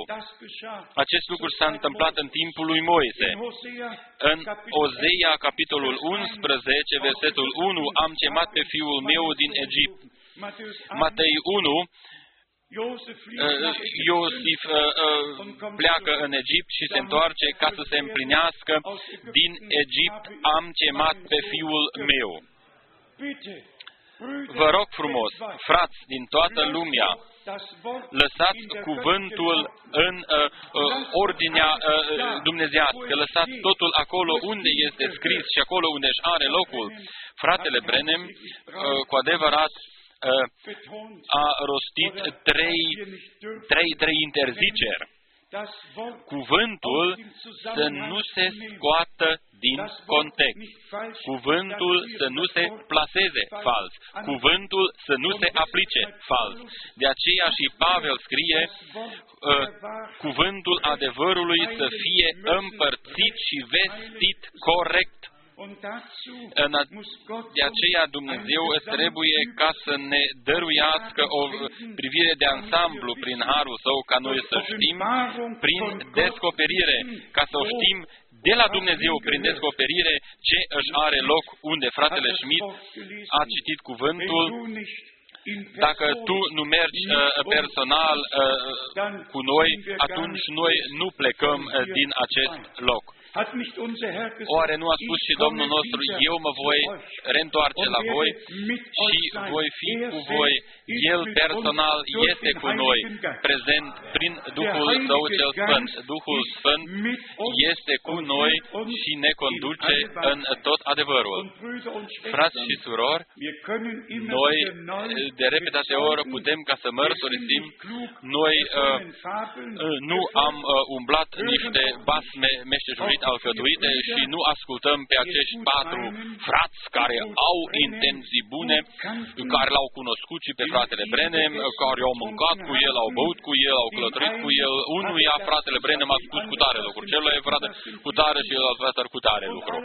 Acest lucru s-a întâmplat în timpul lui Moise. În Ozeia, capitolul 11, versetul 1, am chemat pe fiul meu din Egipt. Matei 1, Iosif pleacă în Egipt și se întoarce ca să se împlinească. Din Egipt am chemat pe fiul meu. Vă rog frumos, frați din toată lumea, lăsați cuvântul în uh, uh, ordinea uh, dumnezească, lăsați totul acolo unde este scris și acolo unde își are locul. Fratele Brenem, uh, cu adevărat, uh, a rostit trei, trei, trei interziceri cuvântul să nu se scoată din context, cuvântul să nu se placeze fals, cuvântul să nu se aplice fals. De aceea și Pavel scrie, uh, cuvântul adevărului să fie împărțit și vestit corect de aceea Dumnezeu trebuie ca să ne dăruiască o privire de ansamblu prin harul său, ca noi să știm prin descoperire, ca să o știm de la Dumnezeu prin descoperire ce își are loc unde fratele Schmidt a citit cuvântul. dacă tu nu mergi uh, personal uh, cu noi, atunci noi nu plecăm uh, din acest loc. Oare nu a spus și Domnul nostru, eu mă voi reîntoarce la voi și voi fi cu voi. El personal este cu noi, prezent prin Duhul Său cel Sfânt. Duhul Sfânt este cu noi și ne conduce în tot adevărul. Frați și surori, noi de repetate ori putem ca să mărturisim, noi uh, uh, nu am uh, umblat niște basme meșteșugite alcătuite și nu ascultăm pe acești patru frați care au intenții bune, care l-au cunoscut și pe fratele Brenem, care au mâncat cu el, au băut cu el, au călătorit cu el. Unuia fratele Brenem a spus cu tare lucruri, celuilalt frate cu tare și celălalt frate cu tare lucru.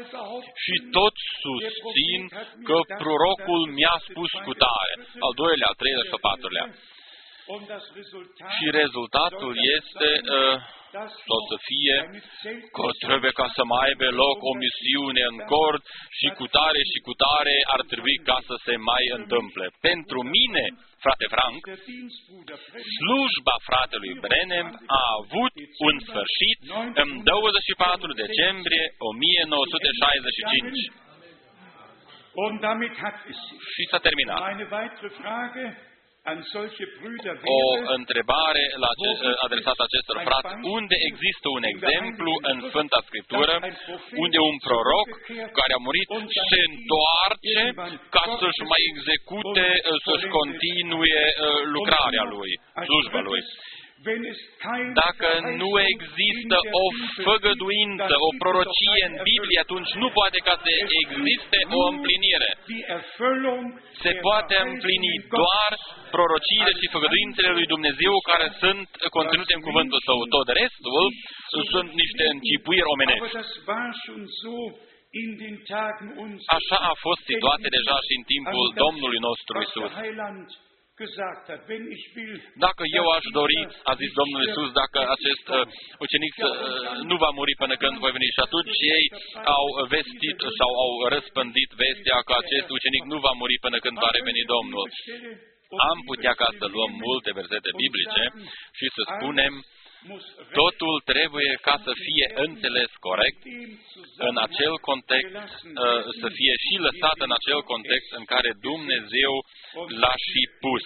Și toți susțin că prorocul mi-a spus cu tare. Al doilea, al treilea și al patrulea. Și rezultatul este uh, sau să fie că trebuie ca să mai aibă loc o misiune în cord și cu tare și cu tare ar trebui ca să se mai întâmple. Pentru mine, frate Frank, slujba fratelui Brenem a avut un sfârșit în 24 decembrie 1965. Și s-a terminat. O întrebare la ce, adresată acestor frați. Unde există un exemplu în Sfânta Scriptură unde un proroc care a murit se întoarce ca să-și mai execute, să-și continue uh, lucrarea lui, slujba lui? Dacă nu există o făgăduință, o prorocie în Biblie, atunci nu poate ca să existe o împlinire. Se poate împlini doar prorociile și făgăduințele lui Dumnezeu care sunt conținute în cuvântul său. Tot restul sunt niște încipuiri omenești. Așa a fost situație deja și în timpul Domnului nostru Isus. Dacă eu aș dori, a zis Domnul Iisus, dacă acest uh, ucenic uh, nu va muri până când voi veni și atunci ei au vestit sau au răspândit vestea că acest ucenic nu va muri până când va reveni Domnul. Am putea ca să luăm multe versete biblice și să spunem Totul trebuie ca să fie înțeles corect în acel context, uh, să fie și lăsat în acel context în care Dumnezeu l-a și pus.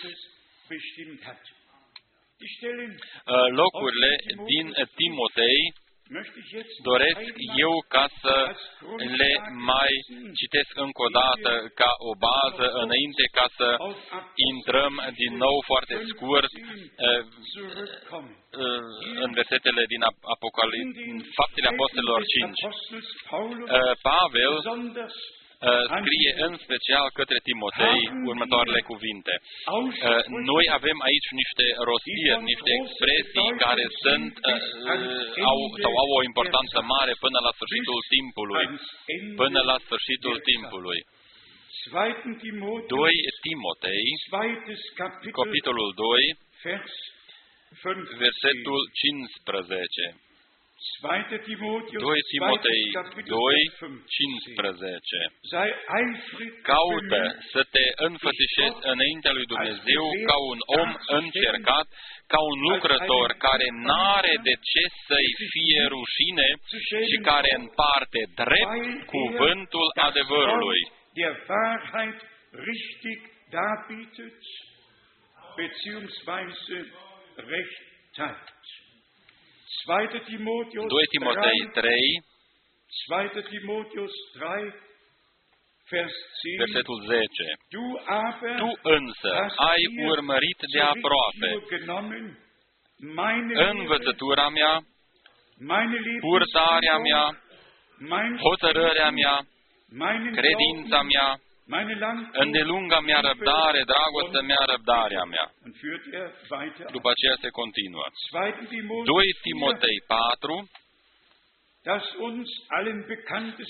Uh, locurile din Timotei doresc eu ca să le mai citesc încă o dată ca o bază înainte ca să intrăm din nou foarte scurt eh, eh, în versetele din Apocalip, Faptele Apostolilor 5. Eh, Pavel Uh, scrie în special către Timotei următoarele cuvinte. Uh, noi avem aici niște rostiri, niște expresii care sunt, uh, au, sau au o importanță mare până la sfârșitul timpului. Până la sfârșitul timpului. 2 Timotei, capitolul 2, versetul 15. 2 Timotei 2, 15. Caută să te înfățișezi înaintea lui Dumnezeu ca un om încercat, ca un lucrător care n-are de ce să-i fie rușine și care împarte drept cuvântul adevărului. beziehungsweise recht teilt. 2 Timotei 3, versetul 10. Tu însă ai urmărit de aproape. învățătura mea, purtarea mea, hotărârea mea, credința mea, îndelunga mea răbdare, dragostea mea, răbdarea mea. După aceea se continuă. 2 Timotei 4,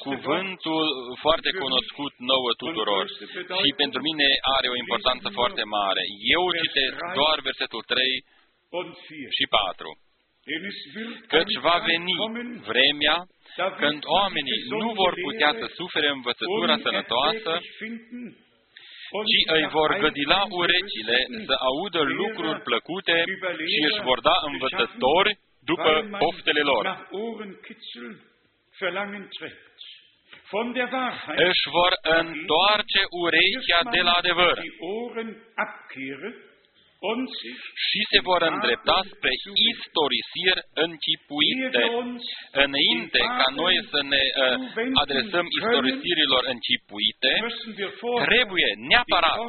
cuvântul foarte cunoscut nouă tuturor și pentru mine are o importanță foarte mare. Eu citesc doar versetul 3 și 4. Căci va veni vremea când oamenii nu vor putea să sufere învățătura sănătoasă, ci îi vor gădila urechile să audă lucruri plăcute și își vor da învățători după poftele lor. Verlangen trägt. Von der Wahrheit își vor întoarce urechea de la adevăr și se vor îndrepta spre istorisiri închipuite. Înainte ca noi să ne uh, adresăm istorisirilor închipuite, müssen wir vorher trebuie neapărat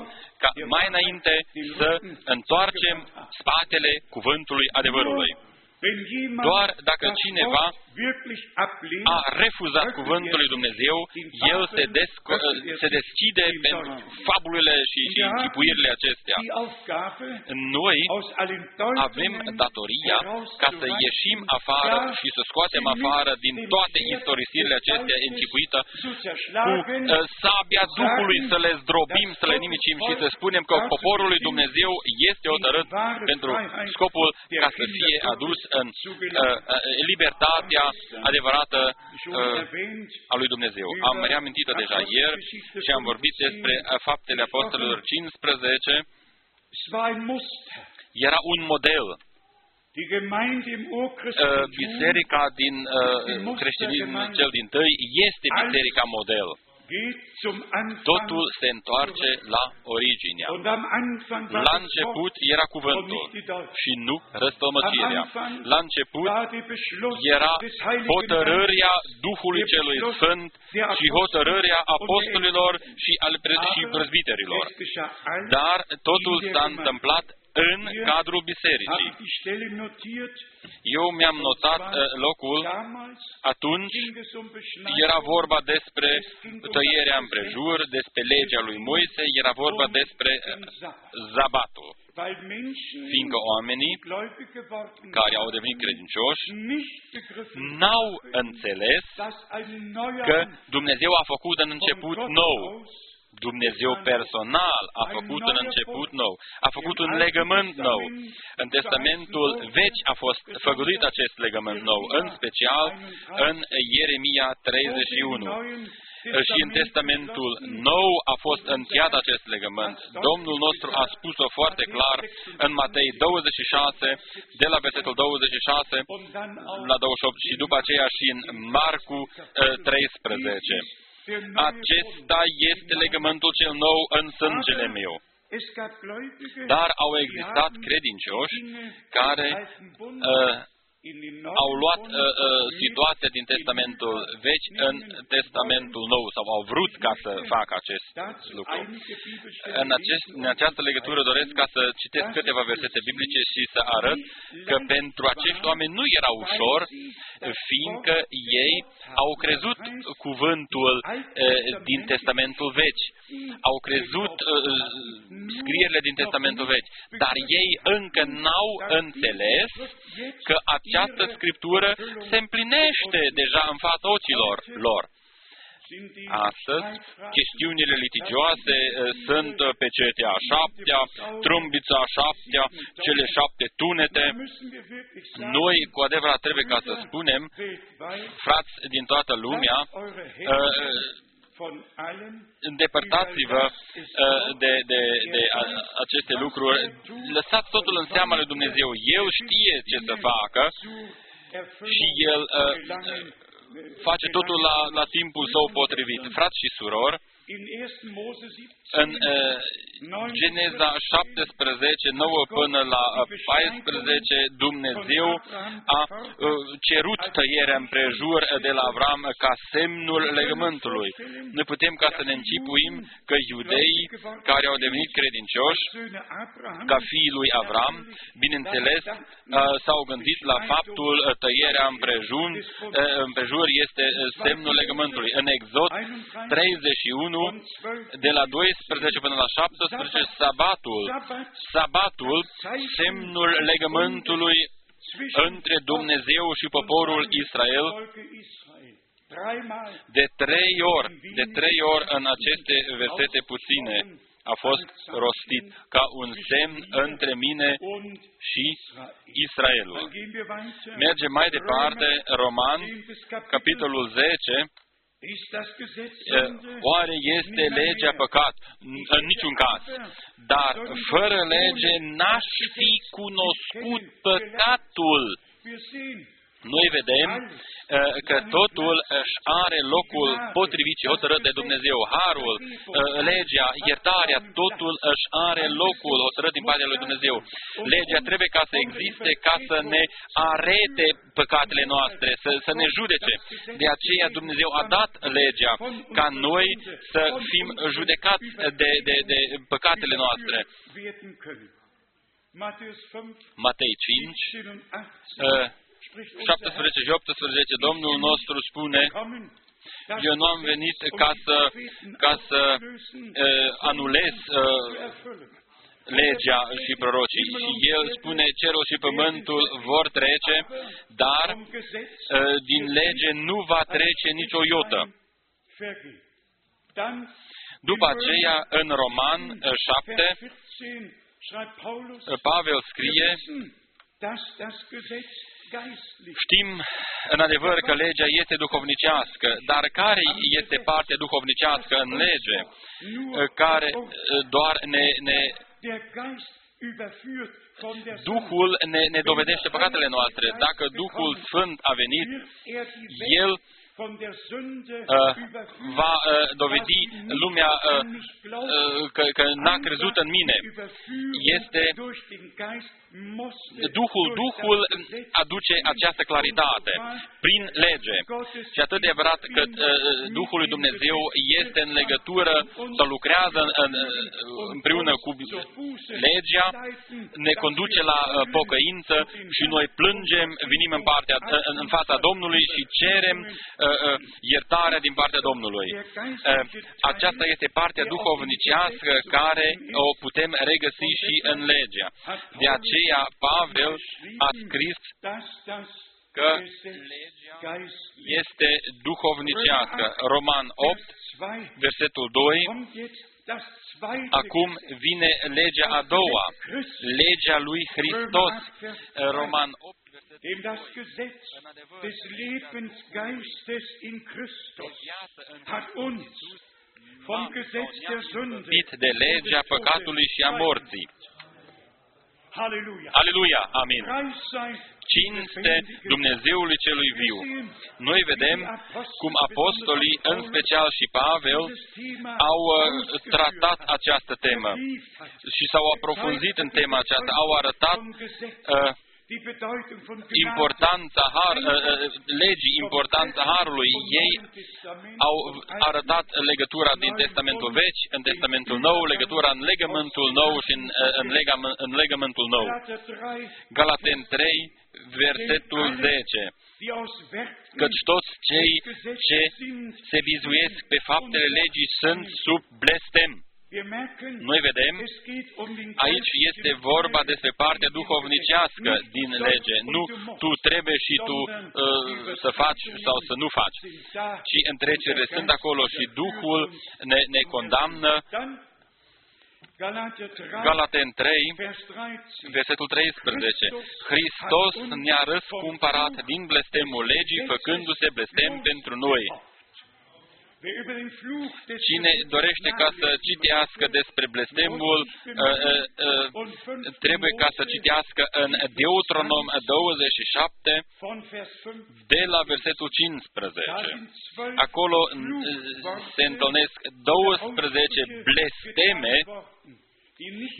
ca mai înainte să întoarcem spatele cuvântului adevărului. wenn jemand Doar dacă das cineva Wort wirklich ablehnt, a refuzat cuvântul lui Dumnezeu, el se, desco- se deschide pentru fabulele și, și închipuirile acestea. die Aufgabe, Noi aus allen avem Deutungen datoria ca să ieșim afară și să scoatem afară din toate istorisirile acestea închipuite zu cu zerschlagen, uh, sabia Duhului să le zdrobim, să le nimicim și să spunem că poporul lui Dumnezeu este hotărât pentru scopul ca să fie adus în uh, uh, libertatea adevărată schon uh, erwähnt, a lui Dumnezeu. Am reamintit-o deja ieri și am vorbit despre uh, faptele apostolilor 15. es war ein Muster. Era un model. Die Gemeinde im Uh, Urchristentum Biserica din uh, creștinism cel din tăi este biserica model. Geht zum Anfang Totul se întoarce la originea. und am Anfang war La das Wort început era und cuvântul nicht die Deutsche. și nu răstălmăcirea. La început war die Beschluss era des Heiligen hotărârea Duhului celui Sfânt și hotărârea apostolilor și al pre- și Aber prezbiterilor. es geschah alles Dar totul in der s-a Gemeinde. întâmplat în cadrul Habe bisericii. ich die Stelle notiert? Eu mi-am notat uh, locul, Damals atunci ging es um Beschneidung, era vorba despre tăierea împrejur, despre legea lui Moise, era vorba despre uh, zabatul. weil Menschen, Fiindcă oamenii die gläubig geworden care au waren, devenit credincioși nicht begriffen n-au haben, înțeles dass ein neuer că Anfang Dumnezeu a făcut un von început Gott nou. Aus Dumnezeu personal a făcut un început nou, a făcut un legământ nou. În Testamentul vechi a fost făgăduit acest legământ nou, în special în Ieremia 31. Și în Testamentul nou a fost încheiat acest legământ. Domnul nostru a spus-o foarte clar în Matei 26, de la versetul 26 und dann auch la 28 și după aceea și în Marcu eh, 13. Der neue Acesta este legământul cel nou în sângele meu. Es gab Gläubige, Dar au die existat haben credincioși Dinge care des Alten Bundes uh, in den au neuen luat Bund uh, uh, geführt, situația din Testamentul vechi în Testamentul nou sau au vrut ca să facă acest Dazu lucru. einige Bibelstellen În, acest, în această legătură doresc ca să citesc câteva versete biblice și să arăt că pentru acești oameni nu era ușor, fiindcă ei au crezut cuvântul eh, din Testamentul vechi, au crezut eh, scrierile din Testamentul vechi, dar ei încă n-au înțeles că această scriptură se împlinește deja în fața ochilor lor. Sind die Astăzi, Streitfragen chestiunile litigioase eh, sunt eh, pe cetea a șaptea, trâmbița a șaptea, cele șapte tunete. Da müssen wir wirklich sagen, Noi, cu adevărat, trebuie ca să spunem, weltweit, frați din toată lumea, lasst eure eh, Hände von allem îndepărtați-vă eh, de, de, de a- aceste lucruri, lăsați totul în seama lui Dumnezeu. El știe ce să facă zu și Erfüllung El eh, gelangen. Face totul la, la timpul său potrivit. Frați și surori, In 1. Mose 17 în uh, Geneza 17, 9 până la uh, 14, Dumnezeu a uh, cerut tăierea împrejur de la Avram ca semnul legământului. Noi putem ca să ne închipuim că iudeii care au devenit credincioși Söhne Abraham ca fiii lui Avram, bineînțeles, uh, s-au gândit la faptul uh, tăierea împrejur, uh, împrejur este uh, semnul legământului. În Exod 31, de la 12 până la 17, sabatul, sabatul, semnul legământului între Dumnezeu și poporul Israel, Volke Israel. Dreimal de trei ori, de trei ori în aceste versete puține a fost rostit ca un semn între mine und și Israelul. Dann gehen wir weiter. Mergem mai departe, Roman, 10. Kapitel. capitolul 10, Ist das Gesetz Eh, Sünde? Oare este legea păcat? N- În niciun caz. Dar fără lege n-aș fi cunoscut păcatul. Wir sehen, noi vedem uh, că totul își are locul potrivit și hotărât de Dumnezeu. Harul, uh, legea, iertarea, totul își are locul hotărât din partea lui Dumnezeu. Legea trebuie ca să existe, ca să ne arete păcatele noastre, să, să ne judece. De aceea Dumnezeu a dat legea ca noi să fim judecați de, de, de păcatele noastre. Matei 5, 17 și 18, Domnul nostru spune, eu nu am venit ca să, ca să uh, anulez uh, legea și prorocii. Și el spune, cerul și pământul vor trece, dar uh, din lege nu va trece nicio iotă. După aceea, în Roman 7, Pavel scrie, Știm în adevăr că legea este duhovnicească, dar care este partea duhovnicească în lege, care doar ne, ne Duhul ne, ne dovedește păcatele noastre. Dacă Duhul Sfânt a venit, El uh, va uh, dovedi lumea uh, uh, că, că n-a crezut în mine. Este Duhul, Duhul aduce această claritate prin lege. Și atât de adevărat că uh, Duhul lui Dumnezeu este în legătură sau lucrează în, împreună cu legea, ne conduce la uh, pocăință și noi plângem, venim în, partea, în, în fața Domnului și cerem uh, uh, iertarea din partea Domnului. Uh, aceasta este partea duhovnicească care o putem regăsi și în legea. De aceea aceea Pavel a scris că legea este duhovnicească. Roman 8, versetul 2, Acum vine legea a doua, legea lui Hristos. Roman 8, Denn das Gesetz des Lebensgeistes in Christus hat uns vom Gesetz der Sünde de legea păcatului și a morții Aleluia! Amin! Cinste Dumnezeului celui viu. Noi vedem cum apostolii, în special și Pavel, au uh, tratat această temă și s-au aprofunzit în tema aceasta, au arătat uh, importanța har, uh, uh, legii, importanța harului. Ei au arătat legătura din Testamentul Vechi, în Testamentul Nou, legătura în legământul nou și în, uh, în, legam, în legământul nou. Galaten 3, versetul 10 căci toți cei ce se vizuiesc pe faptele legii sunt sub blestem. Noi vedem, aici este vorba despre partea duhovnicească din lege. Nu tu trebuie și tu uh, să faci sau să nu faci, ci întrecerile sunt acolo și Duhul ne, ne condamnă. Galaten 3, versetul 13. Hristos ne-a răscumpărat din blestemul legii, făcându-se blestem pentru noi. Cine dorește ca să citească despre blestemul, uh, uh, uh, trebuie ca să citească în Deuteronom 27, de la versetul 15. Acolo se întâlnesc 12 blesteme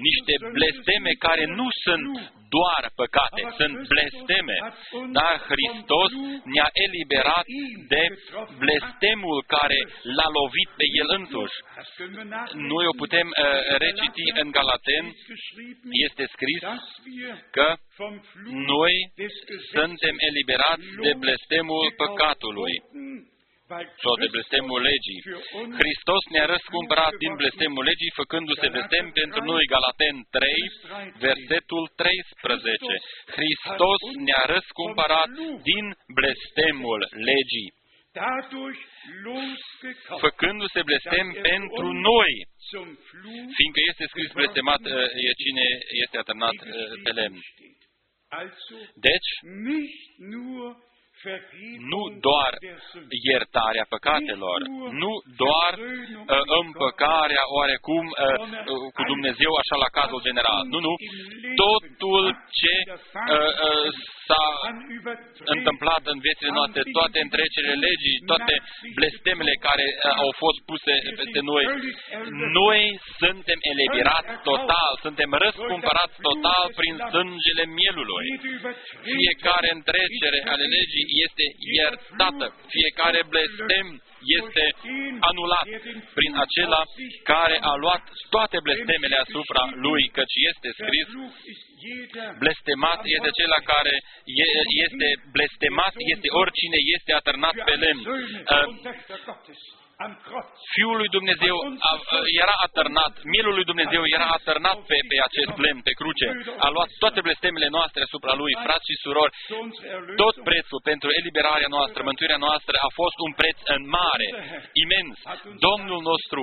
niște blesteme care nu sunt doar păcate, sunt blesteme, dar Hristos ne-a eliberat de blestemul care l-a lovit pe El însuși. Noi o putem uh, reciti în Galaten, este scris că noi suntem eliberați de blestemul păcatului sau de blestemul legii. Hristos ne-a răscumpărat din blestemul legii, făcându-se blestem pentru noi, Galaten 3, versetul 13. Hristos ne-a răscumpărat din blestemul legii, făcându-se blestem pentru noi, fiindcă este scris blestemat e cine este atârnat pe lemn. Deci, nu doar iertarea păcatelor, nu doar uh, împăcarea oarecum uh, uh, cu Dumnezeu așa la cazul general. Nu, nu. totul ce uh, uh, s-a întâmplat în viețile noastre, toate întrecerile legii, toate blestemele care uh, au fost puse peste noi. Noi suntem eliberați total, suntem răscumpărați total prin sângele mielului. Fiecare întrecere ale legii este iertată, fiecare blestem este anulat prin acela care a luat toate blestemele asupra lui, căci este scris, blestemat este acela care este blestemat, este oricine este atârnat pe lemn. Fiul lui Dumnezeu era atârnat, mielul lui Dumnezeu era atârnat pe, pe acest lemn, pe cruce. A luat toate blestemele noastre asupra lui, frați și surori. Tot prețul pentru eliberarea noastră, mântuirea noastră a fost un preț în mare, imens. Domnul nostru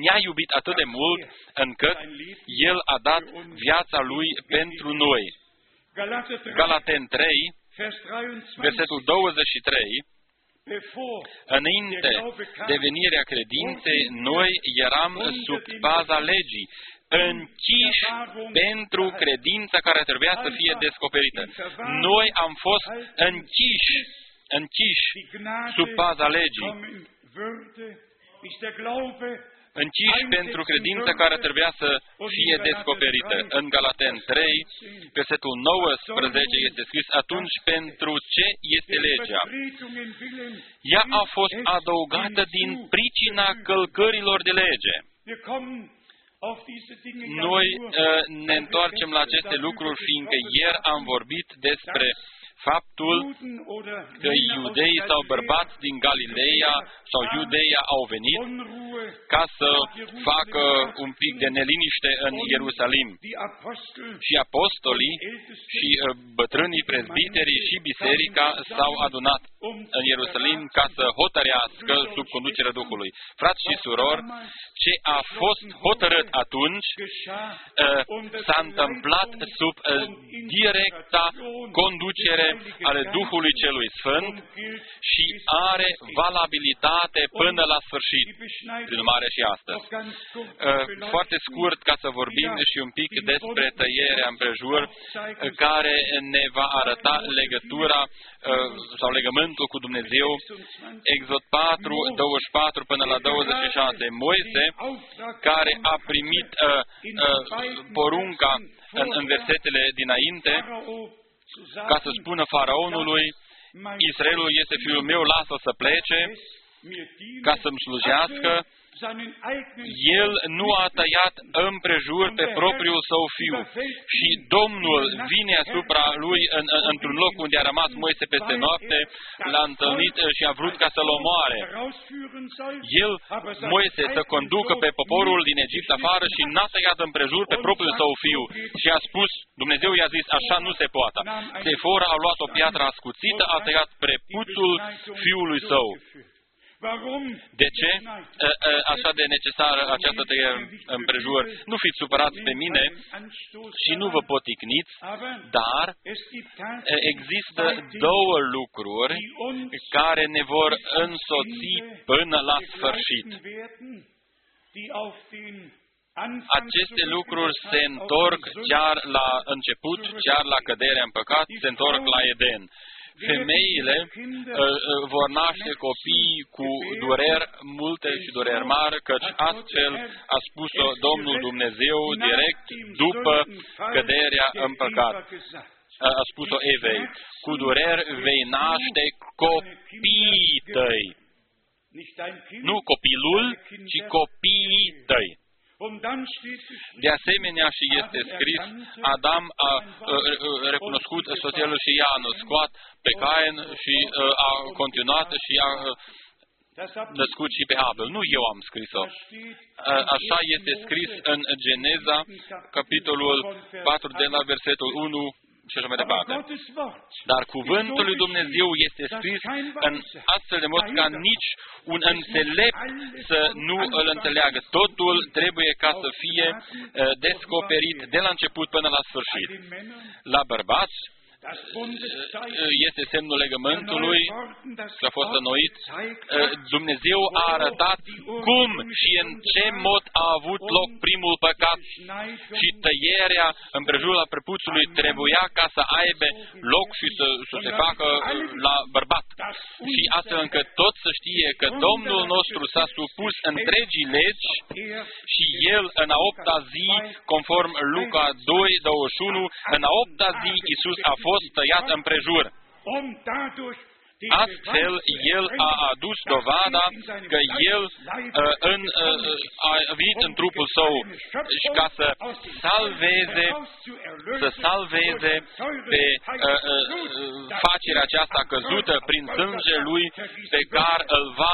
ne-a iubit atât de mult încât El a dat viața Lui pentru noi. Galaten 3, versetul 23, Înainte de venirea credinței, noi eram sub baza legii, închiși pentru credința care trebuia să fie descoperită. Noi am fost închiși, închiși sub baza legii închiși pentru credința care trebuia să fie descoperită. În Galaten 3, versetul 19 este scris, atunci pentru ce este legea? Ea a fost adăugată din pricina călcărilor de lege. Noi uh, ne întoarcem la aceste lucruri, fiindcă ieri am vorbit despre faptul că iudeii sau bărbați din Galileea sau Iudeia au venit ca să facă un pic de neliniște în Ierusalim. Și apostolii și uh, bătrânii prezbiterii și biserica s-au adunat în Ierusalim ca să hotărească sub conducerea Duhului. Frați și surori, ce a fost hotărât atunci uh, s-a întâmplat sub uh, directa conducere ale Duhului Celui Sfânt și are valabilitate până la sfârșit, prin urmare și astăzi. Uh, foarte scurt, ca să vorbim și un pic despre tăierea împrejur, care ne va arăta legătura sau legământul cu Dumnezeu. Exod 4, 24 până la 26. Moise care a primit uh, uh, porunca în, în versetele dinainte, ca să spună faraonului, Israelul este fiul meu, lasă să plece, ca să-mi slujească, el nu a tăiat împrejur pe propriul său fiu. și Domnul vine asupra lui în, în, într-un loc unde a rămas Moise peste noapte, l-a întâlnit și a vrut ca să-l omoare. El, Moise, să conducă pe poporul din Egipt afară și n-a tăiat împrejur pe propriul său fiu. și a spus, Dumnezeu i-a zis, așa nu se poate. Sefora a luat o piatră ascuțită, a tăiat prepuțul fiului său. De ce? Așa de necesară această tăiere împrejur? Nu fiți supărați pe mine și nu vă poticniți, dar există două lucruri care ne vor însoți până la sfârșit. Aceste lucruri se întorc chiar la început, chiar la căderea în păcat, se întorc la Eden femeile uh, uh, vor naște copii cu dureri multe și dureri mari, căci astfel a spus-o Domnul Dumnezeu direct după căderea în păcat. A spus-o Evei, cu dureri vei naște copiii tăi. Nu copilul, ci copiii tăi. De asemenea și este scris, Adam a, recunoscut soția lui și ea a născut pe Cain și a continuat și a născut și pe Abel. Nu eu am scris-o. Așa este scris în Geneza, capitolul 4 de la versetul 1 și așa mai departe. Dar cuvântul lui Dumnezeu este scris în astfel de mod ca nici un înțelept să nu îl înțeleagă. Totul trebuie ca să fie uh, descoperit de la început până la sfârșit. La bărbați, este semnul legământului că a fost înnoit. Dumnezeu a arătat cum și în ce mod a avut loc prim primul păcat și tăierea împrejurul prepuțului trebuia ca să aibă loc și să, să se facă la bărbat. Și astfel încât tot să știe că Domnul nostru s-a supus întregii legi și El în a opta zi, conform Luca 2, 21, în a opta zi Iisus a fost tăiat împrejur. Astfel, el a adus dovada că el uh, în, uh, a venit în trupul său și ca să salveze, să salveze pe uh, facerea aceasta căzută prin sânge lui pe care îl va,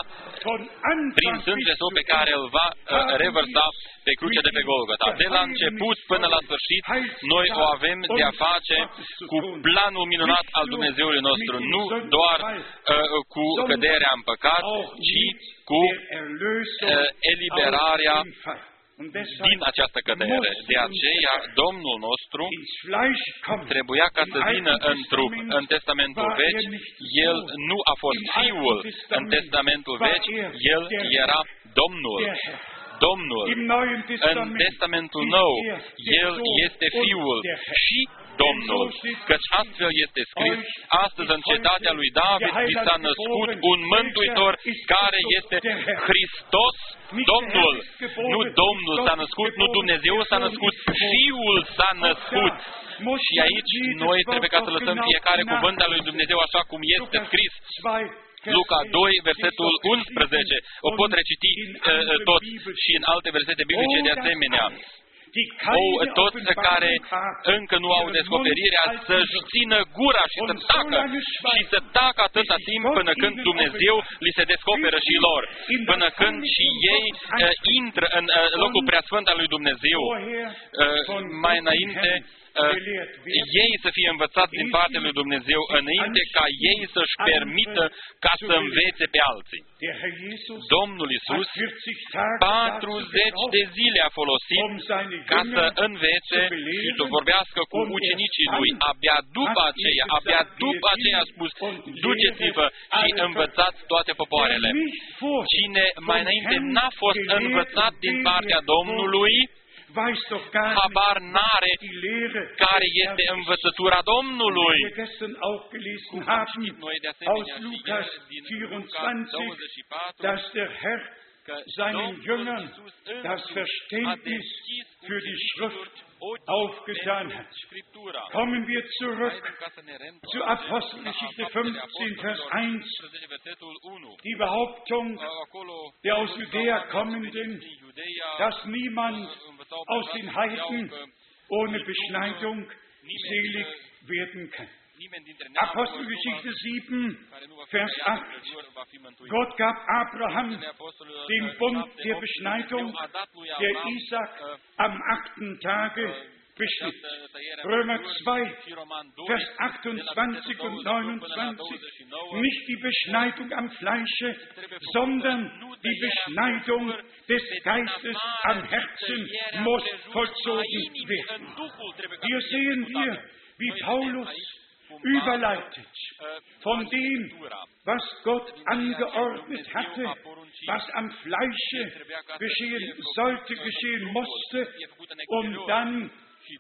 prin sânge său pe care îl va revărsa pe crucea de pe Golgota. De la început până la sfârșit, noi o avem de a face cu planul minunat al Dumnezeului nostru, nu doar uh, cu căderea în păcat, ci cu uh, eliberarea din această cădere. De aceea, Domnul nostru trebuia ca să vină în trup. În Testamentul Vechi, El nu a fost Fiul. În Testamentul Vechi, El era Domnul. Domnul. În Testamentul Nou, El este Fiul și Domnul, căci astfel este scris, astăzi în cetatea lui David i s-a născut un mântuitor care este Hristos Domnul. Nu Domnul s-a născut, nu Dumnezeu s-a născut, Fiul s-a născut. Și aici noi trebuie ca să lăsăm fiecare cuvânt al lui Dumnezeu așa cum este scris. Luca 2, versetul 11. O pot reciti uh, tot și în alte versete biblice de asemenea. O, toți care încă nu au descoperirea să-și țină gura și să tacă și să tacă atâta timp până când Dumnezeu li se descoperă și lor, până când și ei uh, intră în uh, locul preasfânt al lui Dumnezeu. Uh, mai înainte, uh, ei să fie învățați din partea lui Dumnezeu înainte ca ei să-și permită ca să învețe pe alții. Domnul Isus 40 de zile a folosit ca să învețe și să vorbească cu ucenicii lui. Abia după aceea, abia după aceea a spus, duceți-vă și învățați toate popoarele. Cine mai înainte n-a fost învățat din partea Domnului, habar n-are care este învățătura Domnului. Cum am citit noi de asemenea din Luca 24, seinen Jüngern das Verständnis für die Schrift aufgetan hat. Kommen wir zurück zu Apostelgeschichte 15, Vers 1. Die Behauptung der aus Judäa kommenden, dass niemand aus den Heiden ohne Beschneidung selig werden kann. Apostelgeschichte 7, Vers 8. Gott gab Abraham den Bund der Beschneidung, der Isaac am achten Tage beschnitt. Römer 2, Vers 28 und 29. Nicht die Beschneidung am Fleische, sondern die Beschneidung des Geistes am Herzen muss vollzogen werden. Hier sehen wir, wie Paulus überleitet von dem, was Gott angeordnet hatte, was am Fleische geschehen sollte, geschehen musste, um dann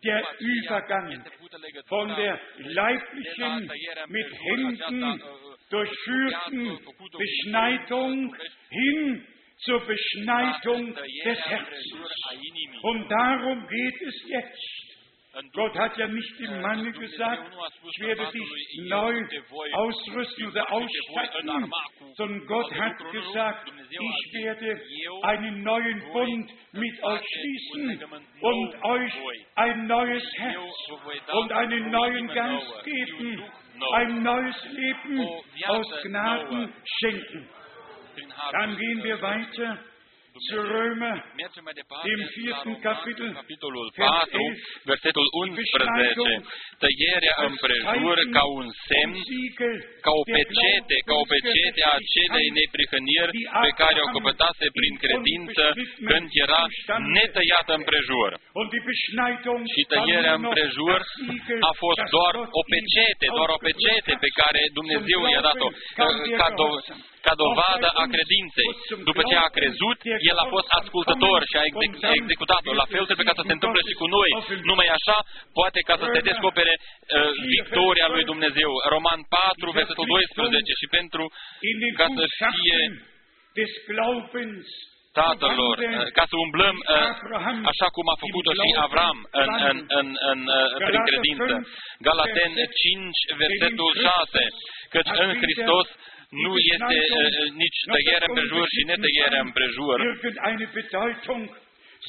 der Übergang von der leiblichen, mit Händen durchführten Beschneidung hin zur Beschneidung des Herzens. Und darum geht es jetzt. Gott hat ja nicht dem Manne gesagt, ich werde dich neu ausrüsten oder ausstatten, sondern Gott hat gesagt, ich werde einen neuen Bund mit euch schließen und euch ein neues Herz und einen neuen Geist geben, ein neues Leben aus Gnaden schenken. Dann gehen wir weiter zu Römer, dem vierten Kapitel, capitolul 4, versetul 11, tăierea împrejur ca un semn, ca o pecete, ca o pecete a acelei neprihăniri pe care o căpătase prin credință când era netăiată împrejur. Și tăierea împrejur a fost doar o pecete, doar o pecete pe care Dumnezeu i-a dat-o ca, do- ca dovadă a credinței. După ce a crezut, el a fost ascultător și a exec- a executat-o. La fel trebuie ca să se întâmple și cu noi. Numai așa poate ca să se descopere uh, victoria lui Dumnezeu. Roman 4, versetul 12 și pentru in den ca să fie Fußstapfen des Glaubens Tatălor, uh, ca să umblăm uh, Abraham așa cum a făcut-o și Avram în, în, în, în, uh, prin credință. Galaten 5, versetul 6, căci în Hristos nu este uh, nici tăiere împrejur și netăiere împrejur, irgendeine Bedeutung,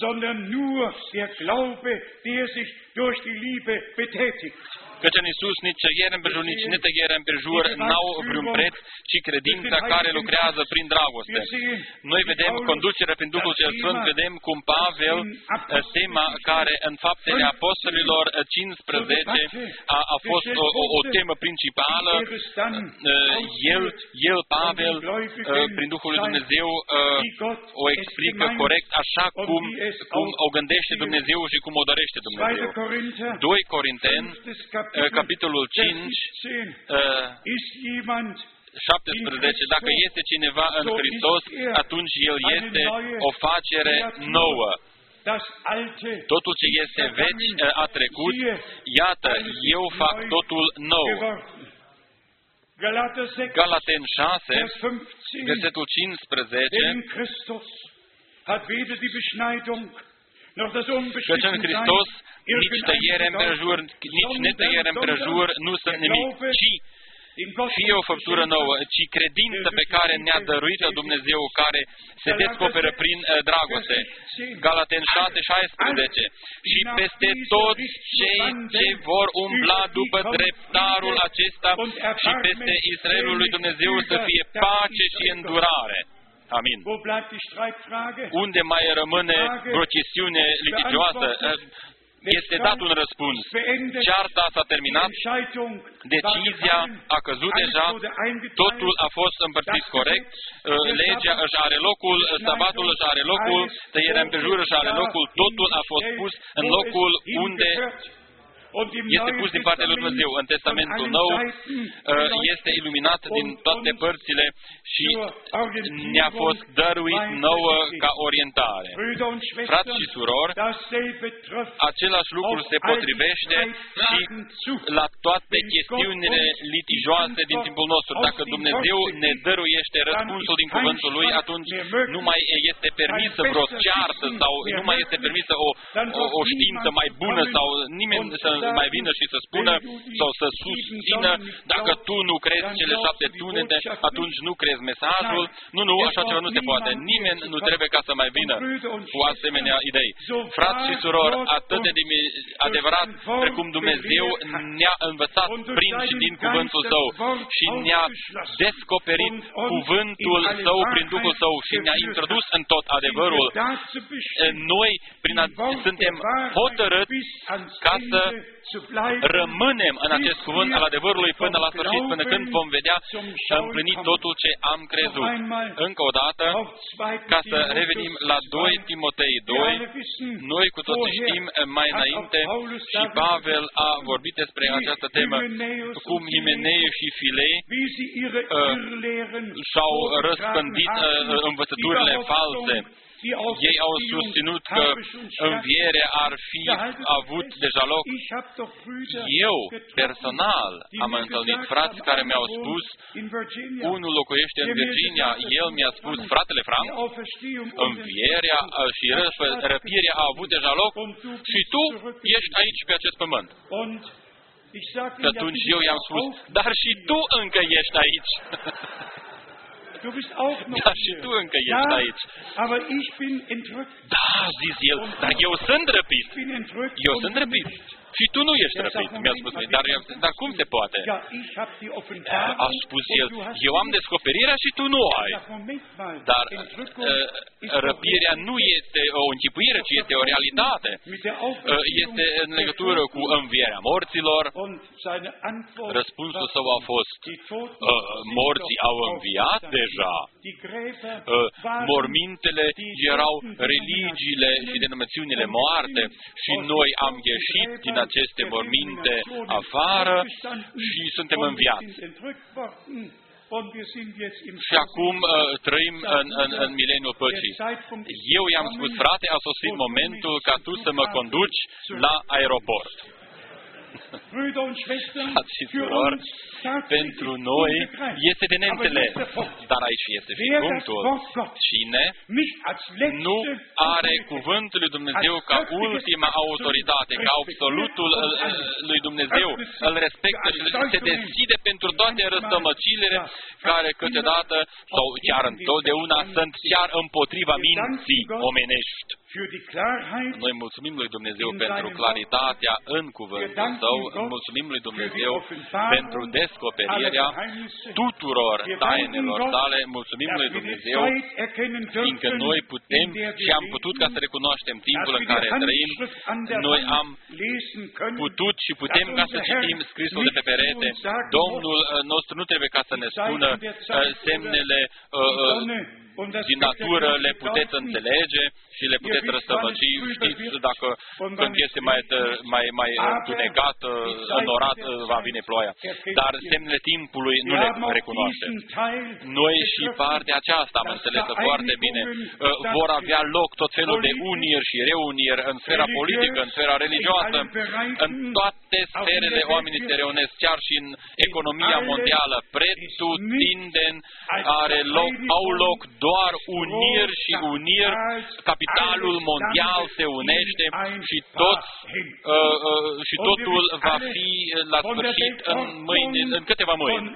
sondern nur der Glaube, der sich durch die Liebe betätigt. Căci în Isus nici tăiere împrejur, nici netăiere împrejur n-au vreun preț, ci credința care lucrează prin dragoste. Noi vedem conducerea prin Duhul cel Sfânt, vedem cum Pavel, uh, tema care în faptele apostolilor uh, 15 a, a fost o, o, o temă principală, Uh, el, el, Pavel, uh, prin Duhul lui Dumnezeu, uh, o explică corect așa cum, cum o gândește Dumnezeu și cum o dorește 2. Dumnezeu. Korinther, 2 Corinteni, 5. uh, Kapitel, capitolul 5, Vers 17. uh, Ist jemand 17. Dacă este cineva în Hristos, atunci el este o facere nouă. das Alte Totul ce este vechi uh, a trecut, iată, eu fac totul nou. geworden? Galater 6, Galaten 6, Vers 15. versetul 15, Denn in Christus hat weder die Beschneidung noch das Căci în unbeschnittene Hristos nici tăiere împrejur, nici netăiere împrejur nu sunt nimic, ci fie o făptură nouă, ci credință pe care ne-a dăruit-o Dumnezeu, care se descoperă prin uh, dragoste. Galaten 6, 16. Și peste toți cei ce vor umbla după dreptarul acesta și peste Israelul lui Dumnezeu să fie pace și îndurare. Amin. Wo bleibt die Streitfrage? Unde mai rămâne vreo chestiune litigioasă? Este dat un răspuns. Cearta s-a terminat, Entscheidung decizia a căzut deja, totul a fost împărțit corect, uh, legea își are locul, sabatul își are locul, tăierea împrejur își are locul, totul a fost pus în locul unde este pus din partea lui Dumnezeu. În Testamentul Nou uh, este iluminat din toate părțile și ne-a fost dăruit nouă ca orientare. Frați și surori, același lucru se potrivește și la toate chestiunile litigioase din timpul nostru. Dacă Dumnezeu ne dăruiește răspunsul din cuvântul Lui, atunci nu mai este permisă vreo ceartă sau nu mai este permisă o, o, o știință mai bună sau nimeni să mai vină și să spună sau să susțină dacă tu nu crezi cele șapte tunete, atunci nu crezi mesajul. Nu, nu, așa ceva nu se poate. Nimeni nu trebuie ca să mai vină cu asemenea idei. Frați și surori, atât de adevărat precum Dumnezeu ne-a învățat prin și din cuvântul Său și ne-a descoperit cuvântul Său prin Duhul Său și ne-a introdus în tot adevărul. Noi prin a, suntem hotărâți ca să rămânem în acest cuvânt al adevărului până la sfârșit, până când vom vedea împlinit totul ce am crezut. Încă o dată, ca să revenim la 2 Timotei 2, noi cu toții știm mai înainte și Pavel a vorbit despre această temă, cum Himenei și Filei și-au răspândit învățăturile false. Ei au susținut că învierea ar fi avut deja loc. Eu, personal, am întâlnit frați care mi-au spus, unul locuiește în Virginia, el mi-a spus, fratele Frank, învierea și răpirea a avut deja loc și tu ești aici pe acest pământ. Și atunci eu i-am spus, dar și tu încă ești aici. Da, și tu încă ești aici. Da, zis el, dar eu sunt răpit. Eu sunt răpit. Și tu nu ești răpit, mi-a spus mie. Dar, dar cum se poate? A spus el, eu am descoperirea și tu nu o ai. Dar uh, răpirea nu este o închipuire, ci este o realitate. Uh, este în legătură cu învierea morților. Răspunsul său a fost, uh, morții au înviat deja. Mormintele erau religiile și denumițiunile moarte și noi am ieșit din aceste morminte afară și suntem înviați. Und wir sind jetzt im și acum uh, trăim în, în, în mileniul păcii. Eu i-am spus, frate, a sosit momentul ca tu să mă conduci la aeroport. Brüder und Schwestern, Frați și für surori, uns tatsächlich pentru noi unbegreiflich. este de neînțeles. Aber dieser Punkt, Dar aici este și wer das punctul. Wort Gottes Cine nicht als letzte nu are Autorität, cuvântul lui Dumnezeu ca ultima autoritate, ca absolutul îl- lui Dumnezeu, îl respectă și se deschide pentru toate răstămăcile care câteodată sau chiar întotdeauna sunt chiar împotriva minții omenești. für die Klarheit Noi mulțumim lui Dumnezeu pentru claritatea în cuvântul Său, mulțumim lui Dumnezeu pentru descoperirea tuturor tainelor sale, mulțumim lui Dumnezeu fiindcă noi putem și am putut ca să recunoaștem timpul în care trăim, noi am putut și putem ca să citim scrisul de pe perete. Domnul uh, nostru nu trebuie ca să ne spună uh, semnele uh, uh, din natură, le puteți înțelege și le puteți răstăvăci. Știți, dacă când este mai, tă- mai, mai întunecat, uh, înorat, uh, va vine ploaia. Dar semnele timpului nu le recunoaștem. Noi și partea aceasta am înțeles foarte bine. Uh, Vor avea loc tot felul de uniri și reuniri în sfera politică, în sfera religioasă, în toate sferele oamenii se reunesc, chiar și în economia mondială. Pretutindeni are loc, au loc doar uniri și uniri. Capitalul mondial se unește și tot uh, uh, și totul va fi la sfârșit în mâini, în câteva mâini.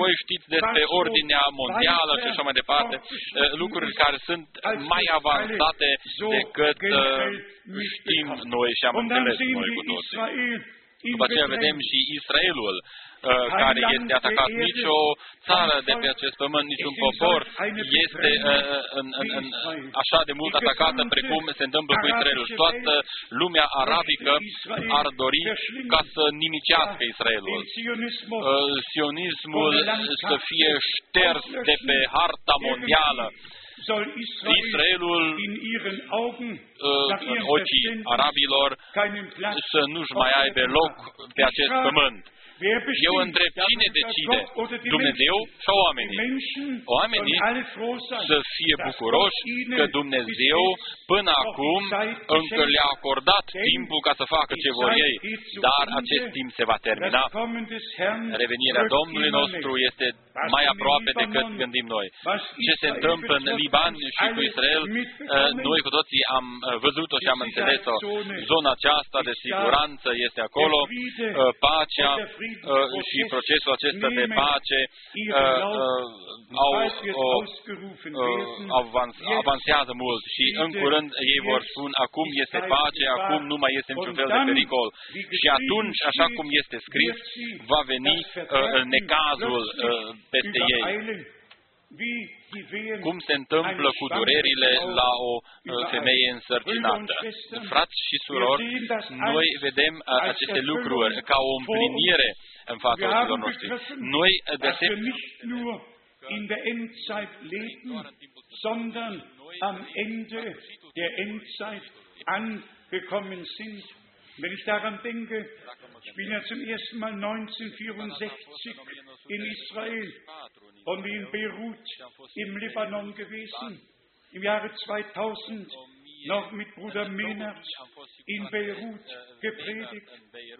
Voi știți despre ordinea mondială și așa mai departe, uh, lucruri care sunt mai avansate decât uh, știm noi și am Und dann înțeles sehen noi wir cu toții. Israel in După aceea vedem și Israelul, uh, care este atacat. Nici o țară de pe acest pământ, niciun popor este uh, în, în, în, așa de mult atacată precum se întâmplă cu Israelul. Și toată lumea arabică ar dori ca să nimicească Israelul. den Zionismus Uh, Sionismul să fie șters de pe harta mondială. soll Israel Israelul in ihren Augen uh, nach în ihrem ochii Verständnis arabilor keinen Platz să nu-și mai auf aibă der loc Erde. pe acest Ich frage, pământ. Wer Eu bestimmt, întreb darf cine es der decide, Gott oder die Dumnezeu Menschen? sau Die oamenii? Menschen Oamenii sollen alle froh sein, Să fie dass bucuroși Gott ihnen că bis Dumnezeu jetzt până noch acum die Zeit încă geschenkt le-a acordat Denn timpul ca să facă ce vor ei, dar acest timp se va termina. Das Kommen des Herrn Revenirea rückt Domnului immer nostru näher. este mai aproape decât gândim noi. Ce se întâmplă în Liban și cu Israel, uh, noi cu toții am uh, văzut-o și am înțeles-o. Zona aceasta de siguranță este acolo, uh, pacea uh, și procesul acesta de pace uh, uh, au, o, uh, avans, avansează mult și în curând ei vor spune acum este pace, acum nu mai este niciun fel de pericol. Și atunci, așa cum este scris, va veni uh, necazul uh, peste ei. Cum se întâmplă cu durerile la o uh, femeie însărcinată. Frați și surori, noi vedem uh, aceste lucruri ca o împlinire în fața ochilor noștri. Noi, uh, de asemenea, in der Endzeit leben, sondern am Ende der Endzeit angekommen sind. Wenn ich daran denke, ich bin ja zum ersten Mal 1964 in Israel und in Beirut? Im Libanon gewesen, im Jahre 2000 noch mit Bruder Menard in Beirut gepredigt.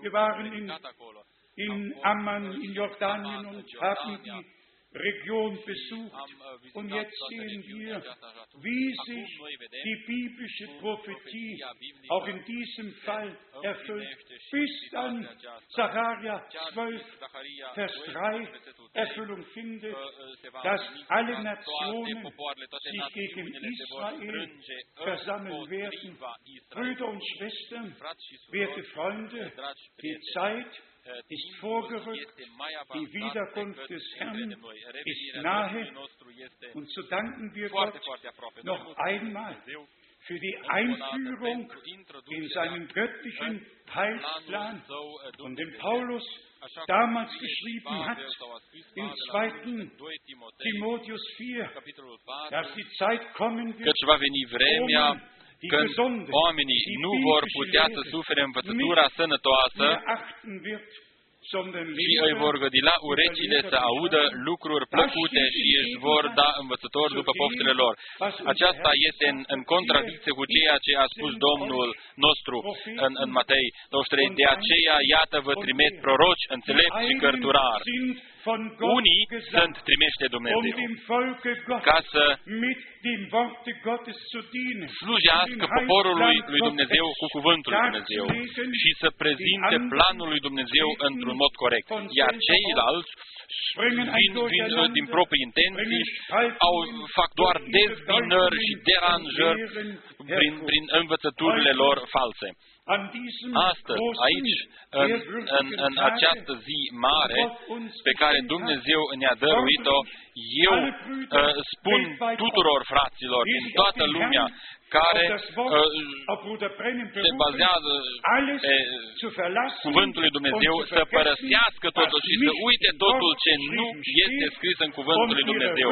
Wir waren in, in Amman, in Jordanien und haben die Region besucht. Und jetzt sehen wir, wie sich die biblische Prophetie auch in diesem Fall erfüllt. Bis dann Sacharja 12, Vers 3 Erfüllung findet, dass alle Nationen sich gegen Israel versammeln werden. Brüder und Schwestern, werte Freunde, die Zeit ist vorgerückt, die Wiederkunft des Herrn ist nahe. Und so danken wir Gott noch einmal für die Einführung in seinen göttlichen Heilsplan und den Paulus damals geschrieben hat im 2. Timotheus. 4, dass die Zeit kommen wird, căci va veni vremea când oamenii nu vor putea să sufere învățătura sănătoasă, mehr achten wird sondern și îi vor Lehrer gădila urechile să audă lucruri plăcute și își vor da învățători după poftele lor. Aceasta este în, în contradicție cu ceea ce a spus Domnul nostru în, în Matei 23. De aceea, iată, vă trimit proroci, înțelepți și cărturari. Sind von Gott Unii gesandt, sunt trimiși de um Dumnezeu dem Volke Gottes ca să mit dem Worte Gottes zu dienen. slujească den poporului Heilsplan lui Dumnezeu cu Gottes cuvântul lui Dumnezeu darzulegen, și să prezinte planul lui Dumnezeu într-un mod corect. Iar ceilalți bringen ein vin, vin Durcheinander, din proprii intenții, bringen Spaltungen au, fac doar durch ihre dezbinări și Deutungen deranjări und Lehren prin, hervor. prin învățăturile lor false. An diesem Astăzi, großen, aici, în, ehrwürdigen în, în Tage această zi mare Gott uns pe care geschenkt hat, Dumnezeu ne-a dăruit-o, eu alle Brüder uh, spun weltweit tuturor fraților die din sich toată auf den lumea Herrn, care auf das Wort, uh, auf Bruder Brennan se berufen, bazează alles pe zu verlassen cuvântul lui Dumnezeu und zu să vergessen, părăsească was totul și să nicht uite im totul Wort ce nu geschrieben este steht scris în cuvântul lui und ihre Dumnezeu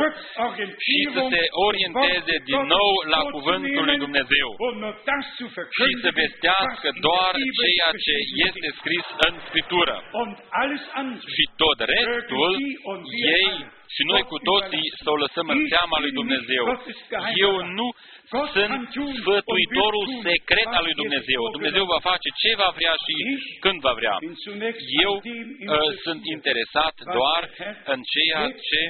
și să Rückorientierung se zum orienteze Wort din Gottes nou la vorzunehmen cuvântul lui Dumnezeu und nur das zu și să verkündigen, vestească was in der doar Bibel ceea ce geschrieben este steht. scris în Scriptură. Und alles andere Și tot restul, ei și noi cu toții să o lăsăm în seama lui Dumnezeu. Eu nu sunt sfătuitorul secret al lui Dumnezeu. Dumnezeu va face ce va vrea și când va vrea. bin zunächst Eu an dem uh, interessiert, sunt interesat doar în ceea ce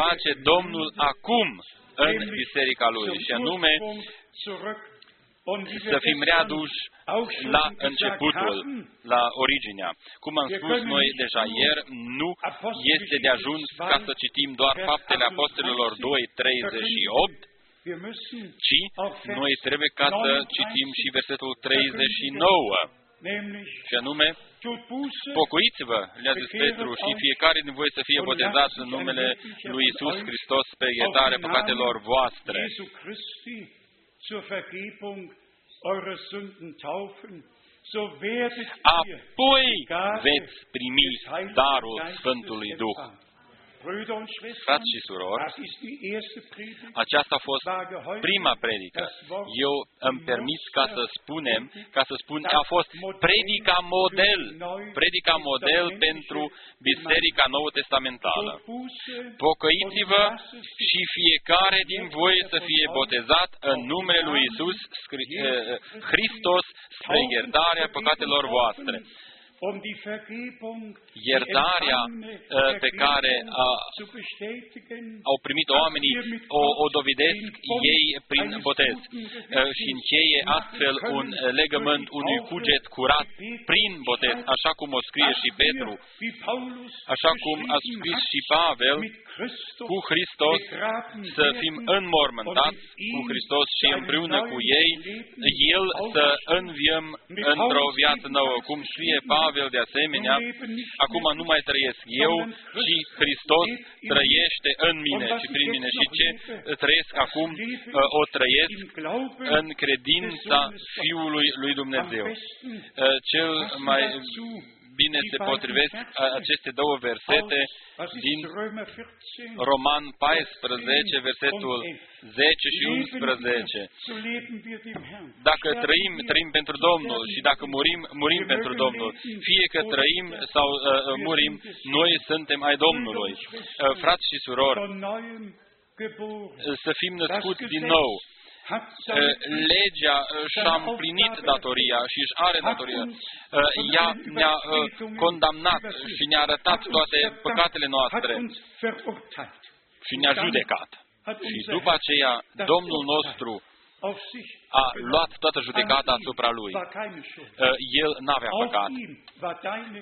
face Domnul acum în biserica lui și anume să fim readuși la începutul, la originea. Cum am spus noi deja ieri, nu este de ajuns ca să citim doar faptele apostolilor 2, 38, ci noi trebuie ca să citim și versetul 39, și anume, Pocăiți-vă, le-a zis Petru, și fiecare din voi să fie botezat în numele lui Isus Hristos pe iertare păcatelor voastre. Jesu Christi zur Vergebung eurer Sünden taufen, so werdet ihr Apoi die Gabe veți primi des Heiligen darul Geistes Sfântului Duh. Frați și surori, das ist die erste Predigt. aceasta a fost prima predică. Eu îmi permit ca să spunem, ca să spun, a fost predica model, predica model pentru Biserica Nouă Testamentală. Pocăiți-vă și fiecare din voi să fie botezat în numele lui Isus Hristos spre iertarea păcatelor voastre. Um die Vergebung, Iertarea uh, pe care a, zu bestätigen, au primit oamenii o, o dovedesc ei prin botez. uh, și încheie astfel un uh, legământ unui cuget curat prin botez, așa cum o scrie și Petru, așa cum a scris și Pavel, cu Hristos să fim înmormântați cu Hristos și împreună cu ei, El să înviem într-o viață nouă, cum scrie Pavel de asemenea, acum nu mai trăiesc eu, ci Hristos trăiește în mine. Și prin mine. Și ce trăiesc acum, o trăiesc în credința Fiului lui Dumnezeu. Cel mai bine se potrivesc aceste două versete din Roman 14, versetul 10 și 11. Dacă trăim, trăim pentru Domnul și dacă murim, murim pentru Domnul. Fie că trăim sau uh, murim, noi suntem ai Domnului. Uh, frați și surori, să fim născuți din nou. Legea și-a împlinit datoria și își are datoria. Ea ne-a condamnat și ne-a arătat toate păcatele noastre și ne-a judecat. Și după aceea, Domnul nostru a luat toată judecata asupra Lui. El n-avea păcat,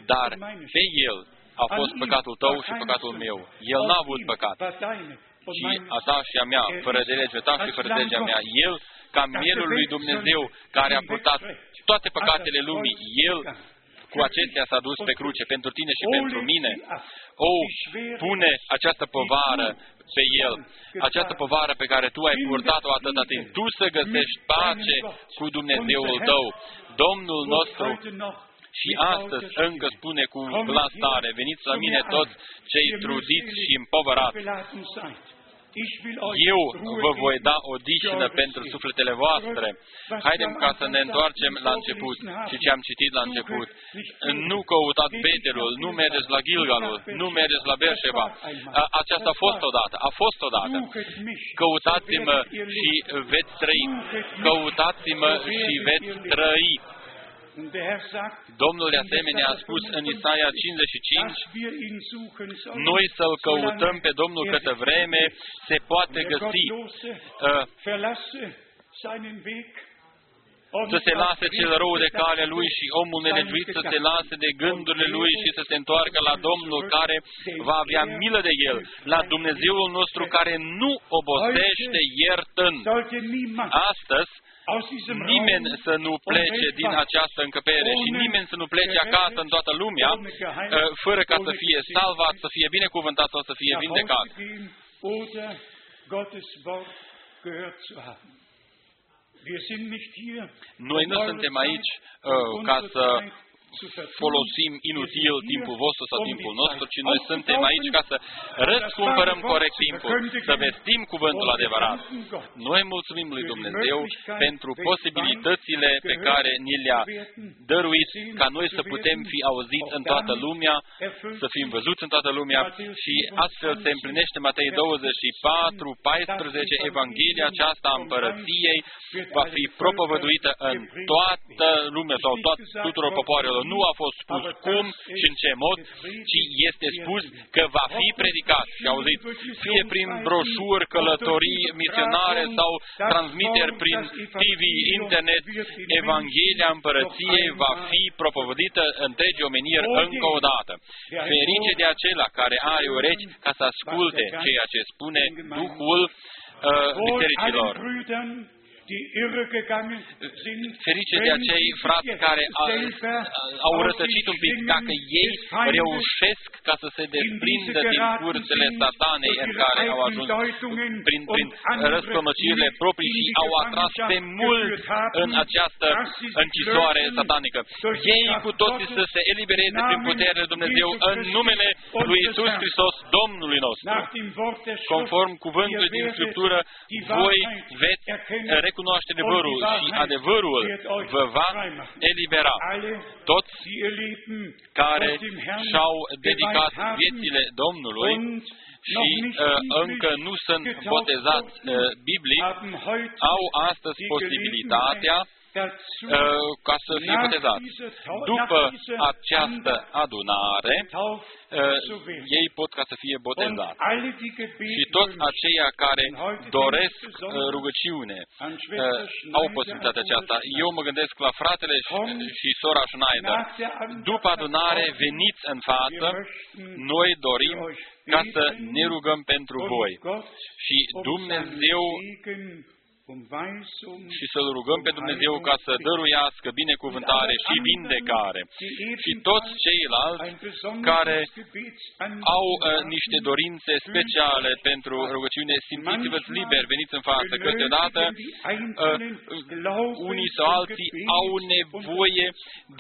dar pe El a fost păcatul tău și păcatul meu. El n-a avut păcat și a ta și a mea, fără de legea ta și fără de legea mea. El, ca mielul lui Dumnezeu, care a purtat toate păcatele lumii, El cu acestea s-a dus pe cruce pentru tine și pentru mine. O, pune această povară pe El, această povară pe care tu ai purtat-o atâta timp. Tu să găsești pace cu Dumnezeul tău. Domnul nostru. și astăzi încă spune cu glas tare, veniți la mine toți cei trudiți și împovărați Eu vă voi da o dicină pentru sufletele voastre. Haidem ca să ne întoarcem la început și ce am citit la început. Nu căutați Betelul, nu mergeți la Gilgalul, nu mergeți la Berșeva. Aceasta a fost odată, a fost odată. Căutați-mă și veți trăi. Căutați-mă și veți trăi. Domnul de asemenea a spus în Isaia 55, noi să-L căutăm pe Domnul câtă vreme se poate găsi. Uh, să se lase cel rău de cale lui și omul nelegiuit să se lase de gândurile lui și să se întoarcă la Domnul care va avea milă de el, la Dumnezeul nostru care nu obosește iertând. Astăzi, nimeni să nu plece din această încăpere și nimeni să nu plece acasă în toată lumea uh, fără ca să fie salvat, să fie binecuvântat sau să fie vindecat. Noi nu suntem aici uh, ca să folosim inutil timpul vostru sau timpul nostru, ci noi suntem aici ca să răscumpărăm corect timpul, să vestim cuvântul adevărat. Noi mulțumim lui Dumnezeu pentru posibilitățile pe care ni le-a dăruit ca noi să putem fi auziți în toată lumea, să fim văzuți în toată lumea și astfel se împlinește Matei 24, 14, Evanghelia aceasta a împărăției va fi propovăduită în toată lumea sau toat, tuturor popoarelor. Nu a fost spus cum și în ce mod, ci este spus că va fi predicat. Și auzit, fie prin broșuri, călătorii misionare sau transmiteri prin TV, internet, Evanghelia împărăției va fi propovădită întregi omeniri încă o dată. Ferice de acela care are urechi ca să asculte ceea ce spune Duhul uh, bisericilor. Ferice de acei frați care au rătăcit un pic, dacă ei reușesc ca să se desprindă din cursele satanei în care au ajuns prin, prin răstămăcirile proprii și au atras pe mult în această închisoare satanică. Ei cu toții să se elibereze prin puterea lui Dumnezeu în numele lui Isus Hristos, Domnului nostru. Conform cuvântului din Scriptură, voi veți recunoaște adevărul și adevărul vă va elibera. Toți care și-au dedicat viețile Domnului și uh, încă nu sunt botezați uh, biblic, au astăzi posibilitatea uh, ca să fie botezați. După această adunare, uh, ei pot ca să fie botezați. Și toți aceia care doresc uh, rugăciune au posibilitatea aceasta. Eu mă gândesc la fratele și, și sora Schneider. După adunare, veniți în față, noi dorim ca să ne rugăm pentru voi. Și Dumnezeu și să-L rugăm pe Dumnezeu ca să dăruiască binecuvântare și vindecare. Și toți ceilalți care au uh, niște dorințe speciale pentru rugăciune, simțiți-vă liber, veniți în față. Câteodată uh, unii sau alții au nevoie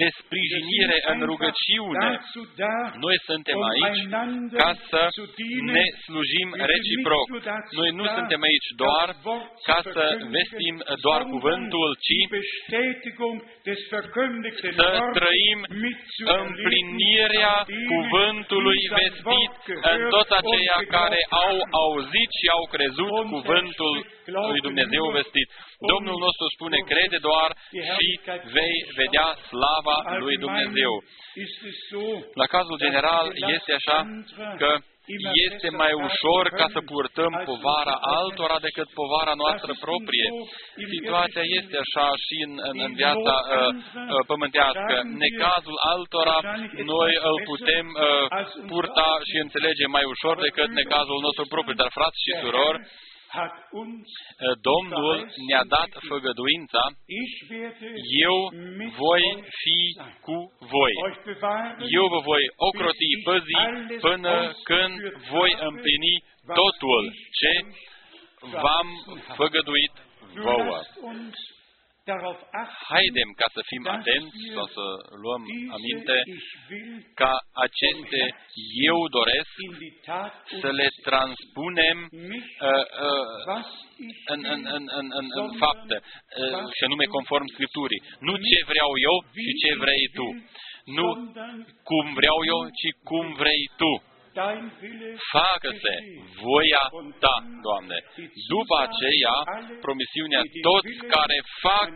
de sprijinire în rugăciune. Noi suntem aici ca să ne slujim reciproc. Noi nu suntem aici doar ca să vestim doar cuvântul, ci să trăim împlinirea cuvântului vestit în toți aceia care au auzit și au crezut cuvântul lui Dumnezeu vestit. Domnul nostru spune, crede doar și vei vedea slava lui Dumnezeu. La cazul general este așa că este mai ușor ca să purtăm povara altora decât povara noastră proprie. Situația este așa și în, în, în viața uh, uh, pământească. Necazul altora noi îl putem uh, purta și înțelege mai ușor decât necazul nostru propriu. Dar, frați și surori, Domnul ne-a dat făgăduința, eu voi fi cu voi. Eu vă voi ocroti păzi până când voi împlini totul. ce? v-am făgăduit vouă. Darauf achten, haidem ca să fim dass atenți wir sau să luăm diese aminte Ich will ca aceste eu doresc in die Tat să le transpunem nicht, uh, uh, was ich în, în, will, în, în, în, în fapte, uh, și anume conform Scripturii. Nu ce vreau eu și ce vrei tu. Nu sondern cum vreau eu, ci cum vrei tu. Dein Wille Facă-se geschehe. voia ta, Doamne. După aceea, promisiunea, toți care fac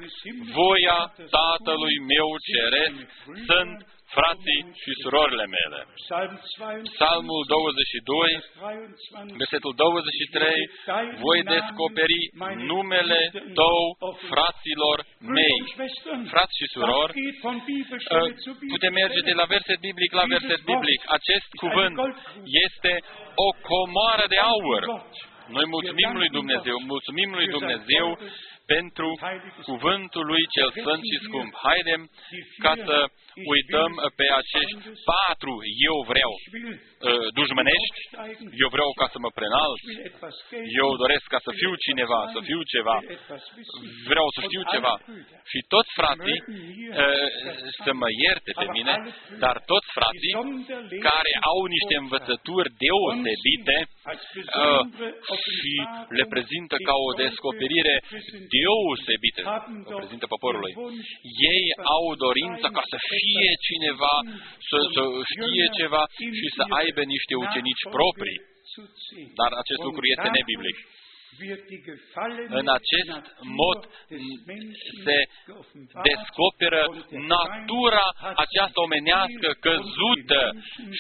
voia Tatălui meu ceresc sunt frații și surorile mele. Psalm 22, Psalmul 22, 23, versetul 23, voi descoperi numele tău fraților mei. Frați și surori, Uh, putem merge de la verset biblic la verset biblic. Acest cuvânt este o comoară de aur. Noi mulțumim lui Dumnezeu, mulțumim lui Dumnezeu pentru cuvântul lui cel sfânt și scump. Haidem ca să uităm pe acești patru eu vreau uh, dușmănești, eu vreau ca să mă prenalt, eu doresc ca să fiu cineva, să fiu ceva, vreau să știu ceva. Și toți frații uh, să mă ierte pe mine, dar toți frații care au niște învățături deosebite uh, și le prezintă ca o descoperire deosebită, o prezintă poporului. Ei au dorința ca să fie cineva, să, să știe ceva și să aibă niște ucenici proprii. Dar acest lucru este nebiblic. În acest mod se descoperă natura aceasta omenească căzută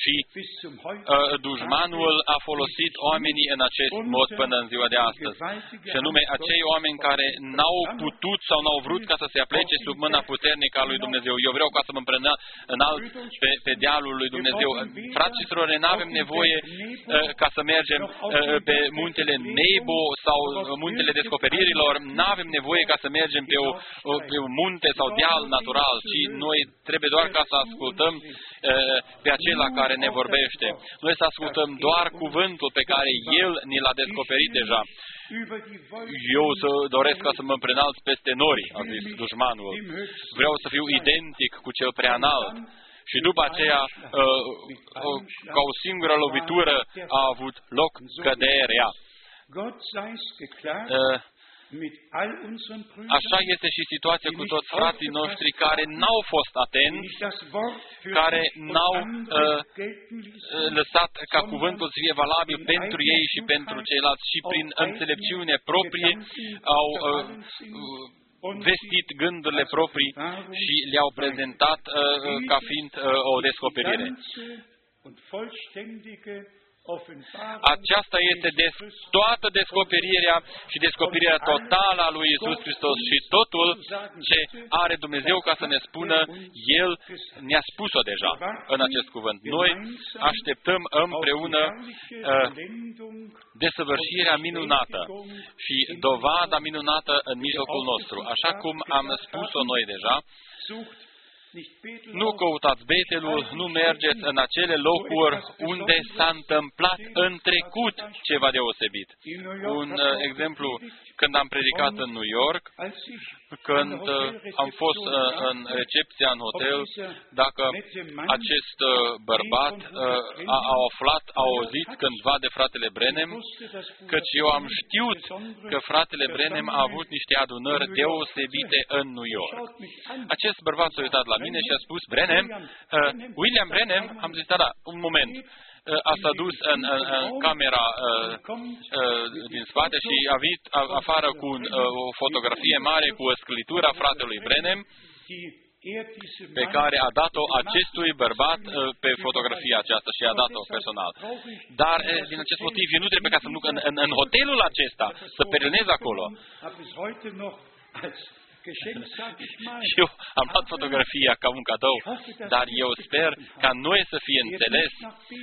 și uh, dușmanul a folosit oamenii în acest mod până în ziua de astăzi. Și anume, acei oameni care n-au putut sau n-au vrut ca să se aplece sub mâna puternică a lui Dumnezeu. Eu vreau ca să mă împrână înalt pe, pe dealul lui Dumnezeu. Frați și surori, nu avem nevoie uh, ca să mergem uh, pe muntele Nebo sau muntele descoperirilor, nu avem nevoie ca să mergem pe, o, pe un munte sau deal natural, ci noi trebuie doar ca să ascultăm uh, pe acela care ne vorbește. Noi să ascultăm doar cuvântul pe care El ni l-a descoperit deja. Eu să doresc ca să mă prenalți peste nori, a zis dușmanul. Vreau să fiu identic cu cel preanalt. Și după aceea, ca o singură lovitură, a avut loc căderea. Așa este și situația cu toți frații noștri care n-au fost atenți, care n-au uh, lăsat ca cuvântul să fie valabil pentru ei și pentru ceilalți și prin înțelepciune proprie au uh, vestit gândurile proprii și le-au prezentat uh, ca fiind uh, o descoperire. Aceasta este des, toată descoperirea și descoperirea totală a lui Isus Hristos și totul ce are Dumnezeu ca să ne spună, El ne-a spus-o deja în acest cuvânt. Noi așteptăm împreună uh, desăvârșirea minunată și dovada minunată în mijlocul nostru. Așa cum am spus-o noi deja, nu căutați Betelul, nu mergeți în acele locuri unde s-a întâmplat în trecut ceva deosebit. Un uh, exemplu, când am predicat în New York, când uh, am fost uh, în recepția în hotel, dacă acest uh, bărbat uh, a, a aflat, a auzit cândva de fratele Brenem, căci eu am știut că fratele Brenem a avut niște adunări deosebite în New York. Acest bărbat s-a uitat la mine și a spus, Brenem, uh, William Brenem, am zis, da, da, un moment, a s-a dus în, în, în camera uh, uh, din spate și a venit afară cu un, uh, o fotografie mare cu o sclitură a fratelui Brenem pe care a dat-o acestui bărbat pe fotografia aceasta și a dat-o personal. Dar din acest motiv eu nu trebuie ca să mă duc în, în, în hotelul acesta, să perenez acolo. Și eu am luat fotografia ca un cadou, dar eu sper ca noi să fie înțeles.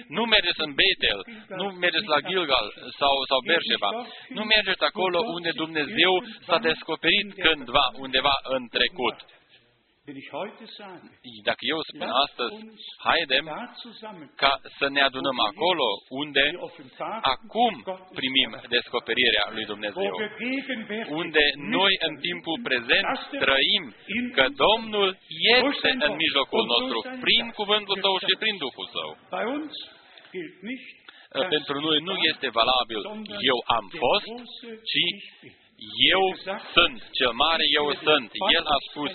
Nu mergeți în Betel, nu mergeți la Gilgal sau, sau Berșeba, nu mergeți acolo unde Dumnezeu s-a descoperit cândva, undeva în trecut. Dacă eu spun astăzi, haidem ca să ne adunăm acolo unde acum primim descoperirea lui Dumnezeu, unde noi în timpul prezent trăim că Domnul este în mijlocul nostru prin cuvântul Său și prin Duhul Său. Pentru noi nu este valabil eu am fost, ci eu sunt, cel mare eu sunt. El a spus,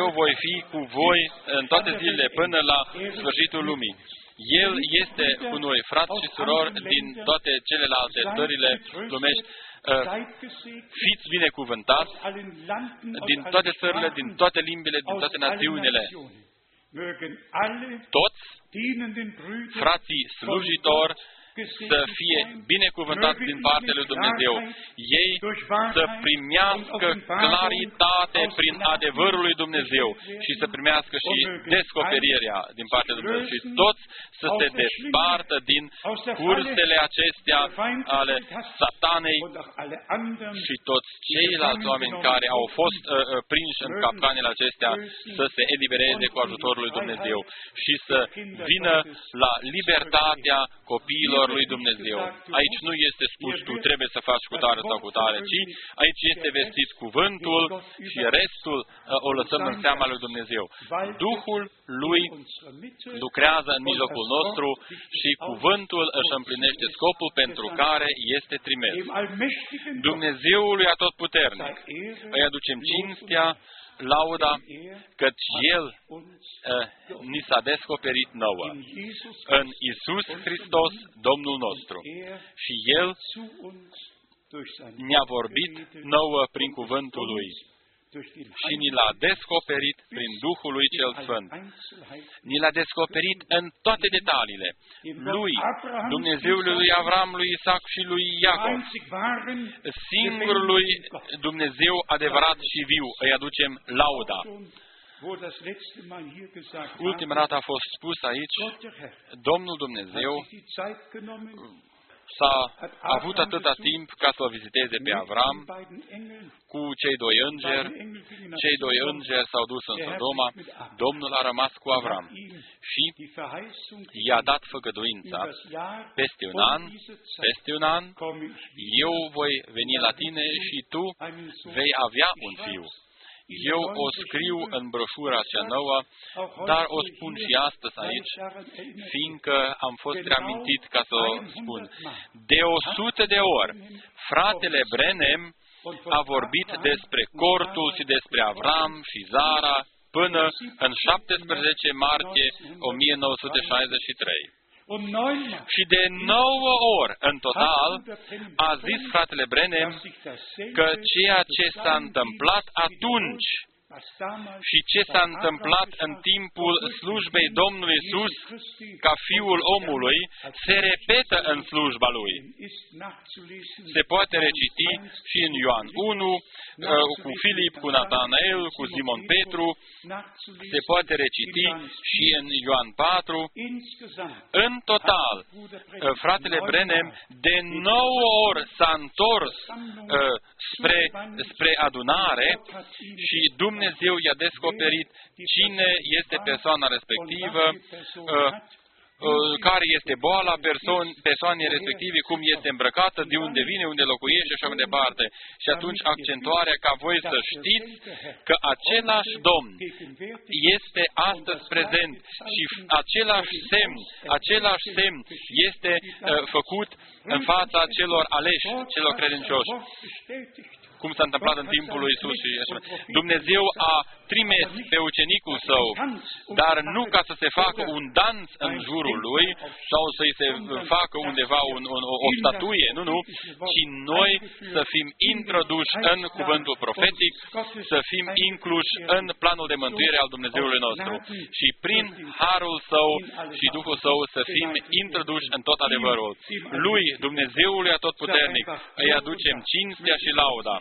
eu voi fi cu voi în toate zilele până la sfârșitul lumii. El este cu noi, frați și surori din toate celelalte țările lumești. Uh, fiți binecuvântați din toate țările, din toate limbile, din toate națiunile. Toți frații slujitori să fie binecuvântați din partea lui Dumnezeu. Ei să primească claritate prin adevărul lui Dumnezeu și să primească și descoperirea din partea lui Dumnezeu. Și toți să se despartă din cursele acestea ale satanei și toți ceilalți oameni care au fost uh, uh, prinși în capcanele acestea să se elibereze cu ajutorul lui Dumnezeu și să vină la libertatea copiilor doar lui Dumnezeu. Aici nu este spus tu trebuie să faci cu tare sau cu tare, ci aici este vestit cuvântul și restul uh, o lăsăm în seama lui Dumnezeu. Duhul lui lucrează în mijlocul nostru și cuvântul își împlinește scopul pentru care este trimis. Dumnezeului atotputernic îi aducem cinstea, lauda, căci El uh, ni s-a descoperit nouă în Isus Hristos, Domnul nostru. Și El ne-a vorbit nouă prin cuvântul Lui și ni l-a descoperit prin Duhul lui cel Sfânt. Ni l-a descoperit în toate detaliile. Lui, Dumnezeului lui Avram, lui Isaac și lui Iacov, singurului Dumnezeu adevărat și viu, îi aducem lauda. Ultima dată a fost spus aici, Domnul Dumnezeu s-a avut atâta timp ca să o viziteze pe Avram cu cei doi îngeri. Cei doi îngeri s-au dus în Sodoma, Domnul a rămas cu Avram și i-a dat făgăduința. Peste un an, peste un an, eu voi veni la tine și tu vei avea un fiu. Eu o scriu în broșura cea nouă, dar o spun și astăzi aici, fiindcă am fost reamintit ca să o spun. De o sută de ori, fratele Brenem a vorbit despre cortul și despre Avram și Zara până în 17 martie 1963. Și de nouă ori, în total, a zis fratele Brenem că ceea ce s-a întâmplat atunci și ce s-a întâmplat în timpul slujbei Domnului Isus ca Fiul omului se repetă în slujba Lui. Se poate reciti și în Ioan 1, uh, cu Filip, cu Natanael, cu Simon Petru, se poate reciti și în Ioan 4. În total, uh, fratele Brenem de nouă ori s-a întors uh, spre, spre adunare și Dumnezeu i-a descoperit cine este persoana respectivă, uh, uh, care este boala persoan, persoanei respective, cum este îmbrăcată, de unde vine, unde locuiește și așa mai departe. Și atunci accentuarea ca voi să știți că același Domn este astăzi prezent și același semn, același semn este uh, făcut în fața celor aleși, celor credincioși cum s-a întâmplat în timpul lui Isus și așa. Dumnezeu a trimis pe ucenicul său, dar nu ca să se facă un dans în jurul lui sau să-i se facă undeva un, un, o, o statuie, nu, nu, ci noi să fim introduși în cuvântul profetic, să fim incluși în planul de mântuire al Dumnezeului nostru și prin harul său și Duhul său să fim introduși în tot adevărul. Lui, Dumnezeului atotputernic, îi aducem cinstea și lauda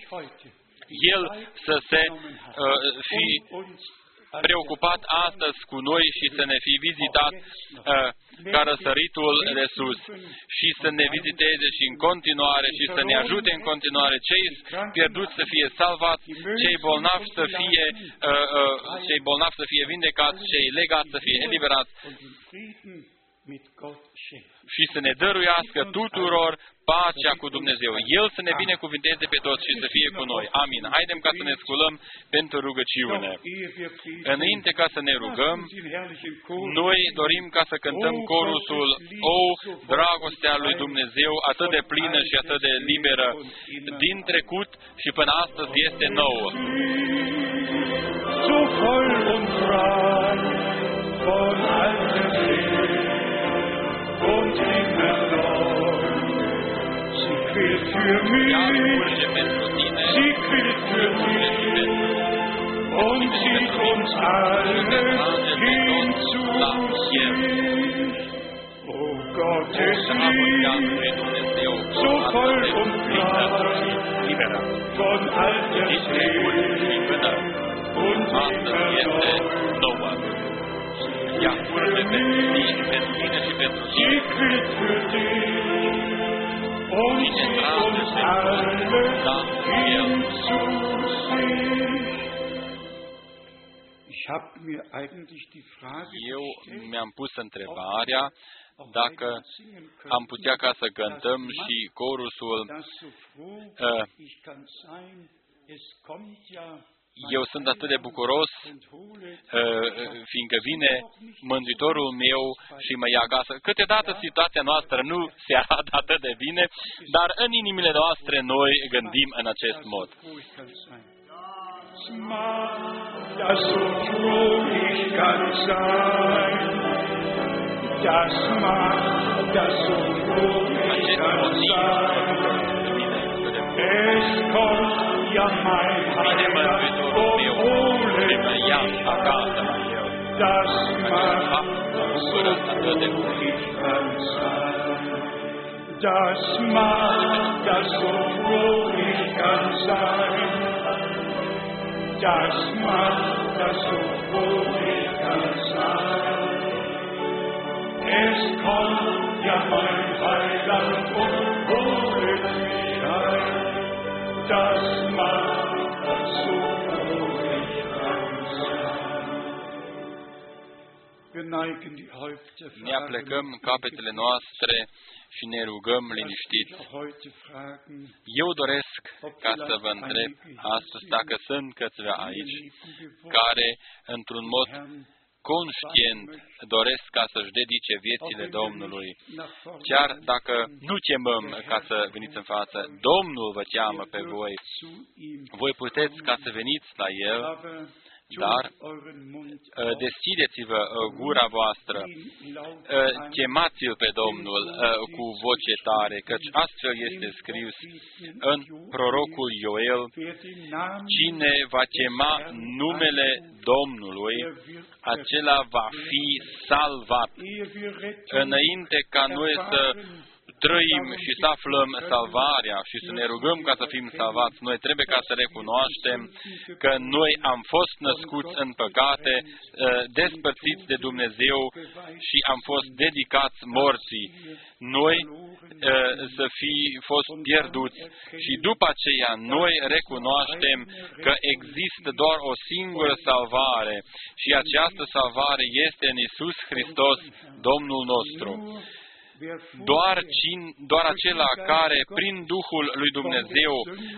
el să se uh, fi preocupat astăzi cu noi și să ne fi vizitat uh, ca răsăritul de sus și să ne viziteze și în continuare și să ne ajute în continuare cei pierduți să fie salvați, cei bolnavi să fie, uh, uh, cei bolnavi să fie vindecați, cei legați să fie eliberați. Și să ne dăruiască tuturor pacea cu Dumnezeu. El să ne binecuvinteze pe toți și să fie cu noi. Amin. Haidem ca să ne sculăm pentru rugăciune. Înainte ca să ne rugăm, noi dorim ca să cântăm corusul O, dragostea lui Dumnezeu atât de plină și atât de liberă din trecut și până astăzi este nouă. So voll und frei von altem Leben und immer neu. Sie quillt für Ea mich, curge pentru tine, sie quillt für mich und zieht uns alle hin zu sich. O Gottes Liebe, so voll und frei von altem Leben und astăzi immer este neu. nouă. Ea curge pentru tine, pentru tine și pentru Sie tine. quillt für dich und zieht uns alle hin zu sich. Ich habe mir eigentlich die Frage Eu gestellt, mi-am pus întrebarea dacă am putea ca să cântăm și corusul das so froh äh, ich kann sein, es kommt ja Eu sunt atât de bucuros, und hole uh, fiindcă vine Mântuitorul meu și mă ia acasă. Câteodată situația noastră nu se arată atât de bine, dar în inimile noastre noi gândim în acest mod. Das so froh ich kann sein. Das macht, das so froh ich Acest kann motiv sein. Mă bucur pe mine atât de mult. Es kommt ja mein Vine Heiland Mântuitorul meu și mă ia und acasă la El. Das Acest macht, fapt mă bucură atât de mult. ich kann sein. Das macht, das so froh ich kann sein. Das macht, das so froh ich kann sein. Es kommt ja mein Heiland und holt mich ein. Das macht, das so froh ich kann sein. Wir neigen die Häupter Ne aplecăm capetele noastre și ne rugăm liniștiți. heute fragen, Eu doresc ca să vă întreb astăzi dacă sunt câțiva aici care, într-un mod conștient, doresc ca să-și dedice viețile Domnului. Chiar dacă nu chemăm ca să veniți în față, Domnul vă cheamă pe voi. Voi puteți ca să veniți la El, dar uh, deschideți-vă uh, gura voastră, uh, chemați-L pe Domnul uh, cu voce tare, căci astfel este scris în prorocul Ioel, Cine va chema numele Domnului, acela va fi salvat. Înainte ca noi să trăim și să aflăm salvarea și să ne rugăm ca să fim salvați, noi trebuie ca să recunoaștem că noi am fost născuți în păcate, ă, despărțiți de Dumnezeu și am fost dedicați morții. Noi ă, să fi fost pierduți și după aceea noi recunoaștem că există doar o singură salvare și această salvare este în Isus Hristos, Domnul nostru doar, cin, doar acela care, prin Duhul lui Dumnezeu,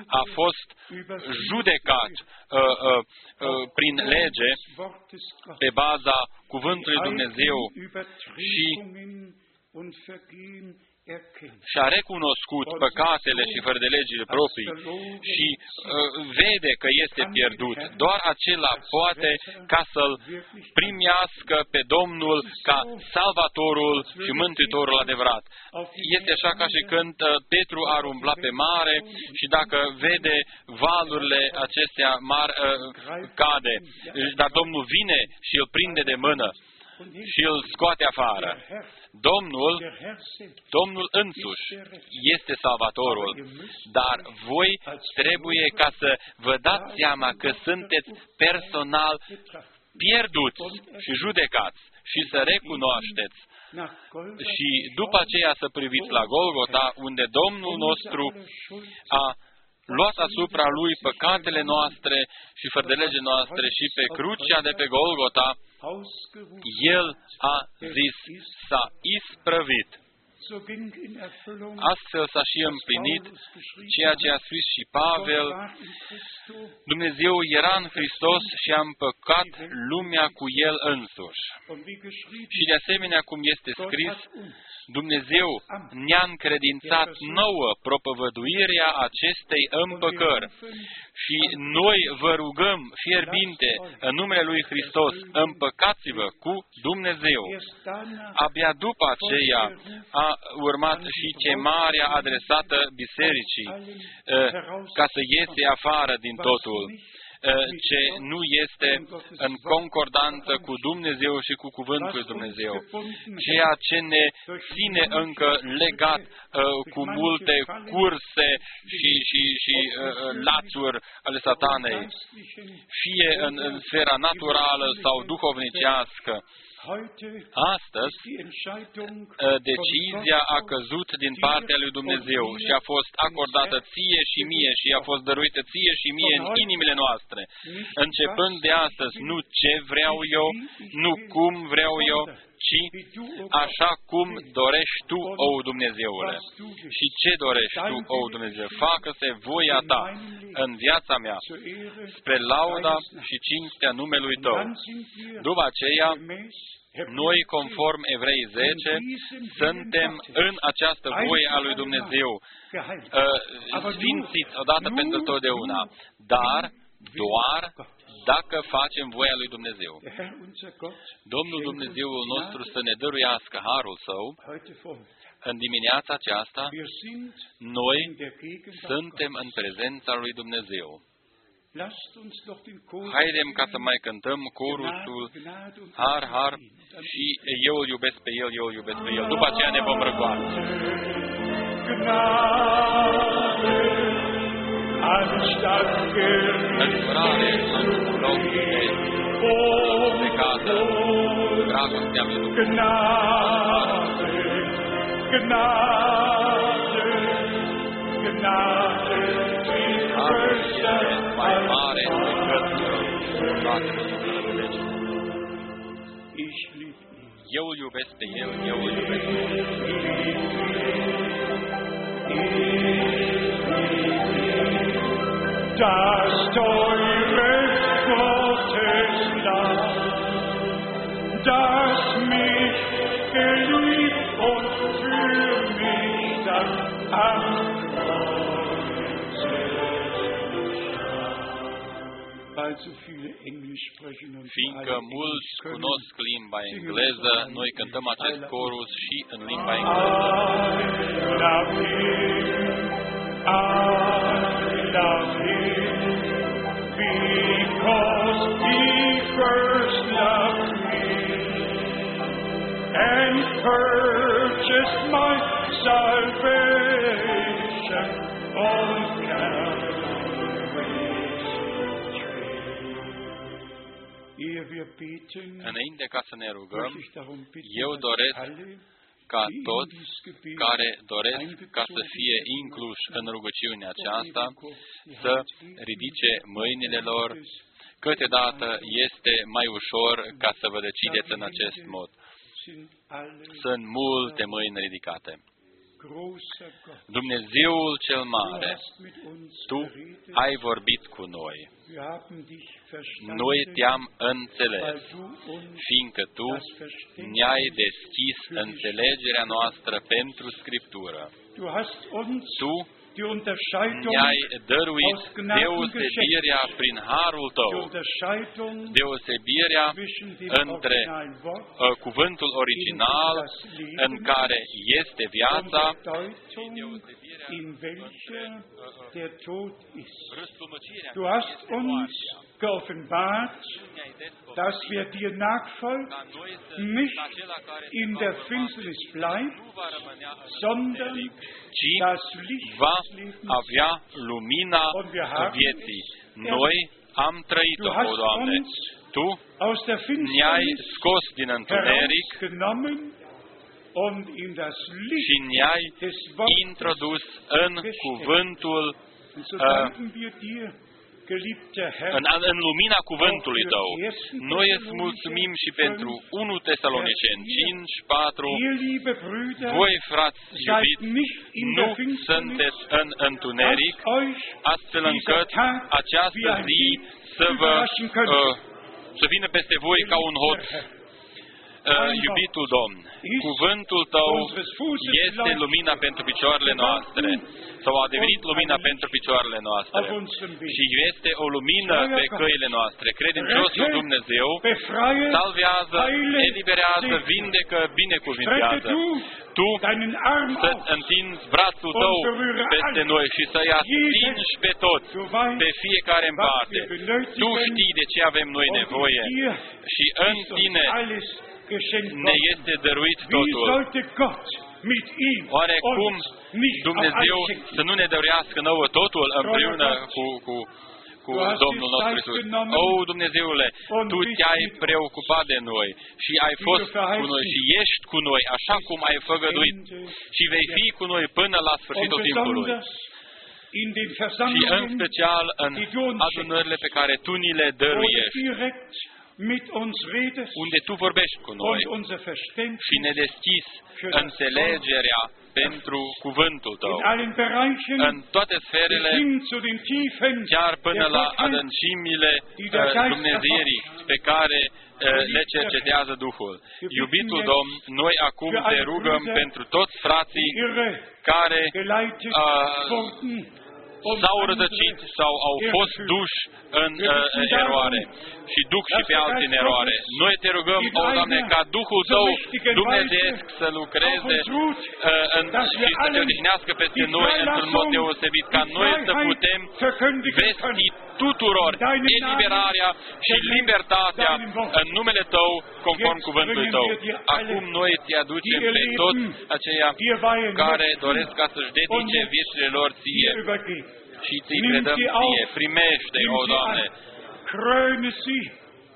a fost judecat uh, uh, uh, prin lege, pe baza cuvântului Dumnezeu. Și și-a recunoscut păcatele și fără de legile proprii și uh, vede că este pierdut. Doar acela poate ca să-L primească pe Domnul ca Salvatorul și Mântuitorul adevărat. Este așa ca și când uh, Petru ar umbla pe mare și dacă vede valurile acestea mari, uh, cade. Dar Domnul vine și îl prinde de mână și îl scoate afară. Domnul, Domnul însuși este Salvatorul, dar voi trebuie ca să vă dați seama că sunteți personal pierduți și judecați și să recunoașteți. și după aceea să priviți la Golgota, unde Domnul nostru a luat asupra lui păcatele noastre și fără de lege noastre și pe crucea de pe Golgota, el a zis, s-a isprăvit. Astfel s-a și împlinit ceea ce a scris și Pavel. Dumnezeu era în Hristos și a împăcat lumea cu El însuși. Și de asemenea, cum este scris, Dumnezeu ne-a încredințat nouă propovăduirea acestei împăcări. și noi vă rugăm fierbinte în numele Lui Hristos, împăcați-vă cu Dumnezeu. Abia după aceea a urmat și chemarea adresată bisericii eh, ca să iese afară din totul Eh, ce nu este în concordanță cu Dumnezeu și cu Cuvântul lui Dumnezeu, ceea ce ne ține încă legat uh, cu multe curse și, și, și uh, lațuri ale satanei, fie în, în sfera naturală sau duhovnicească, Astăzi, ă, decizia a căzut din partea lui Dumnezeu și a fost acordată ție și mie și a fost dăruită ție și mie în inimile noastre. Începând de astăzi, nu ce vreau eu, nu cum vreau eu, ci așa cum dorești Tu, o Dumnezeule. Și ce dorești Tu, o Dumnezeu? Facă-se voia Ta în viața mea, spre lauda și cinstea numelui Tău. După aceea, noi, conform Evrei 10, suntem în această voie a lui Dumnezeu, uh, sfințiți odată pentru totdeauna, dar doar dacă facem voia lui Dumnezeu. Domnul Dumnezeul nostru să ne dăruiască harul Său în dimineața aceasta, noi suntem în prezența lui Dumnezeu. Haidem ca să mai cântăm corusul Har, Har și eu îl iubesc pe El, eu îl iubesc pe El. După aceea ne vom răcoa. Însurare în loc de plecată, dragostea lui Dumnezeu. Gnade, Gnade, Gnade, mai mare decât toate lucrurile Eu îl iubesc pe El, eu îl iubesc pe Das teure Gottes Lamm, das mich geliebt und für mich dann am Fiindcă mulți cunosc limba engleză, noi cântăm acest chorus și în limba engleză. Because he first loved me and purchased my salvation. Oh, On Înainte ca să ne rugăm, eu doresc ca toți care doresc ca să fie incluși în rugăciunea aceasta să ridice mâinile lor. Câteodată este mai ușor ca să vă decideți în acest mod. Sunt multe mâini ridicate. Dumnezeul cel mare, Tu ai vorbit cu noi. Noi te-am înțeles, fiindcă Tu ne-ai deschis înțelegerea noastră pentru Scriptură. Tu ne-ai dăruit deosebirea prin harul Tău, deosebirea între uh, cuvântul original în care este viața. Și deosebirea Du hast uns geoffenbart, dass wir dir nachfolgen, nicht in der Finsternis bleibt, sondern das Licht avea lumina vieții. Noi am trăit-o, Doamne. Tu aus der ne-ai Finsternis scos din întuneric și Licht ne-ai des Wortes. introdus în cuvântul, Und so äh, danken wir dir, geliebter Herr, în, în lumina cuvântului Tău. Noi îți mulțumim și pentru 1 Tesaloniceni 5, 4, ihr liebe Brüder, voi, frați seid iubiți, nicht in nu der Finsternis, sunteți în întuneric, lasst euch astfel încât dieser Tag această wie ein zi Dieb să vă überraschen könnte. uh, să vină peste voi ca un hoț. Uh, iubitul Domn, cuvântul Tău este lumina pentru picioarele noastre, sau a devenit lumina pentru picioarele noastre auf unserem Weg. și este o lumină pe căile noastre. Credinciosul Dumnezeu Befreie, salvează, heile, eliberează, segne. vindecă, Strecke binecuvintează. du Tu deinen Arm să-ți auf, întinzi brațul tău peste noi și să-i atingi pe toți, du weißt, pe fiecare în was parte. wir benötigen, Tu știi de ce avem noi und nevoie dir și în ist uns tine alles geschenkt ne worden. este dăruit Wie totul. sollte Gott mit ihm Oare cum uns nicht auch Dumnezeu alles schenken? să nu ne dăruiască nouă totul împreună cu, cu, cu Tu hast Domnul die nostru Zeit Isus? genommen O, Dumnezeule, und Tu bist te-ai mit preocupat de noi și ai du fost verheißen cu noi și ești cu noi așa cum ai făgăduit și vei fi cu noi până la Und sfârșitul timpului. besonders in den Și în Versammlungen, special în die du uns adunările pe care Tu ni le wo du dăruiești, direkt mit uns redest unde Tu vorbești cu noi und unser Verständnis și ne deschizi înțelegerea pentru cuvântul Tău. in allen Bereichen În toate bis sferele hin zu den Tiefen chiar până der la Gottheit, adâncimile uh, Dumnezeirii pe care uh, le cercetează Duhul. Iubitul Domn, noi acum te rugăm pentru toți frații irre care geleitet Ah, wurden und s-au andere rădăcit sau au fost duși în uh, eroare. Și duc și pe alții în eroare. Noi te rugăm, o Doamne, ca Duhul Tău dumnezeiesc să lucreze uh, în, și să te odihnească peste noi într-un mod deosebit, ca noi să putem vesti tuturor eliberarea și libertatea în numele Tău, conform cuvântului Tău. Acum noi te aducem pe toți aceia care doresc ca să-și dedice viețile lor ție și ți-i predăm ție. Primește, o Doamne, kröne sie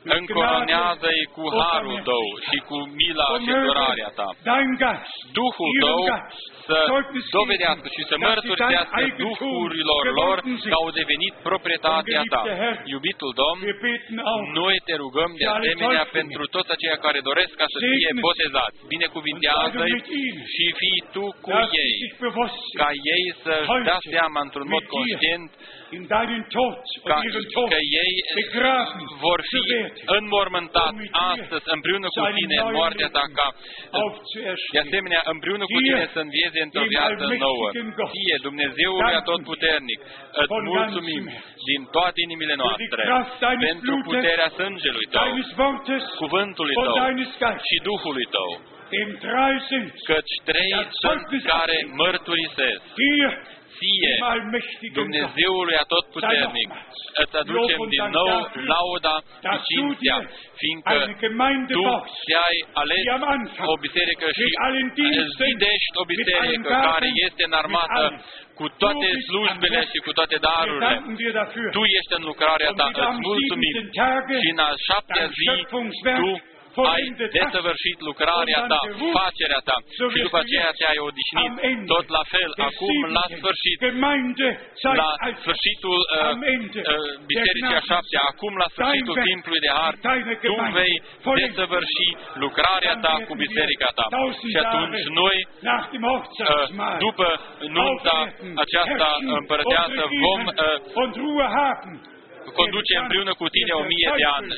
mit încoronează-i cu Gnade harul und Tău și cu mila Und și îndurarea Ta. Dein Geist, Duhul ihrem Tău Geist, să Zeugnis dovedească geben, și să dass sie mărturisească dein Eigentum duhurilor lor geworden sind. că au devenit proprietatea Ta. Und geliebter Herr, Iubitul Domn, Wir beten auch noi te rugăm de für alle asemenea Täuflinge. pentru toți aceia care doresc ca să Segne fie sie botezați. und sei Binecuvintează-i du mit ihnen, și fii Tu cu dass sie ei, sich bewusst ca sind, ei să-și Heute dea seama într-un mod mit dir conștient in deinen Tod ca, und ihren Tod că ei begraben vor zu fi werden, înmormântați um mit dir astăzi împreună cu zu einem tine în neuen moartea ta ca de aufzuerstehen. asemenea, împreună cu Dir, tine să învieze într-o dem viață nouă. allmächtigen Gott, Ție, Dumnezeului danken Atotputernic, îți von mulțumim ganzem Herzen din toate inimile noastre Kraft deines pentru Blutes, puterea sângelui Tău, deines Wortes cuvântului und Tău deines Geistes. și Duhului Tău, Dem drei sind, căci trei Dar sunt Zeugnis care abgeben. mărturisesc. Dir, Ție, dem allmächtigen Gott, Dumnezeului Atotputernic, îți aducem din nou lauda și dass du cinstea, dir fiindcă eine Gemeinde Tu baust, ți-ai ales die am Anfang o biserică și mit allen Diensten, zidești o mit allen biserică Gaben, care este înarmată mit allem. cu toate Du bist slujbele am Werk. și cu toate Wir darurile. danken dir dafür. Tu ești în lucrarea Und ta, wieder am îți mulțumim. siebenten Tage Și în a șaptea dein zi, Schöpfungswerk Tu ai vollendet hast. desăvârșit lucrarea Und ta, dann geruht, facerea ta. so și wirst după du aceea jetzt te-ai odihnit. am Ende Tot la fel, des acum la siebenten sfârșit, Gemeinde Zeit la als sfârșitul uh, am Ende uh, Bisericii a der șaptea, acum la sfârșitul Dein Werk, timpului de har, deine tu Gemeinde vei vollendet. desăvârși lucrarea ta cu biserica ta. Și atunci noi, nach dem uh, Hochzeitsmahl după nunța aufwerten, aceasta herrschen împărăteasă, und vom regieren uh, und Ruhe haben. Conduce împreună cu tine o mie de ani.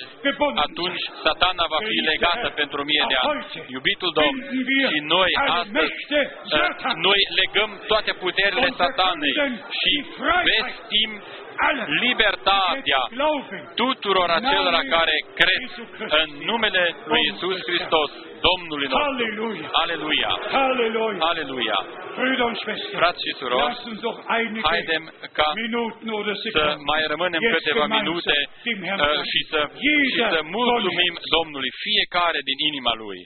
Atunci satana va fi legată pentru o mie de ani. Iubitul Domn, și noi astăzi, uh, noi legăm toate puterile satanei și vestim libertatea tuturor acelora care cred în numele lui Isus Hristos, Domnului nostru. Halleluja. Aleluia! Halleluja. Aleluia! Brüder und Schwestern, Frați și surori, lasst uns doch einige haidem ca Minuten oder să Sekunden mai rămânem jetzt câteva gemeinsam minute dem Herrn uh, danken. și să, și Jeder să von mulțumim Herzen. Domnului fiecare din inima Lui.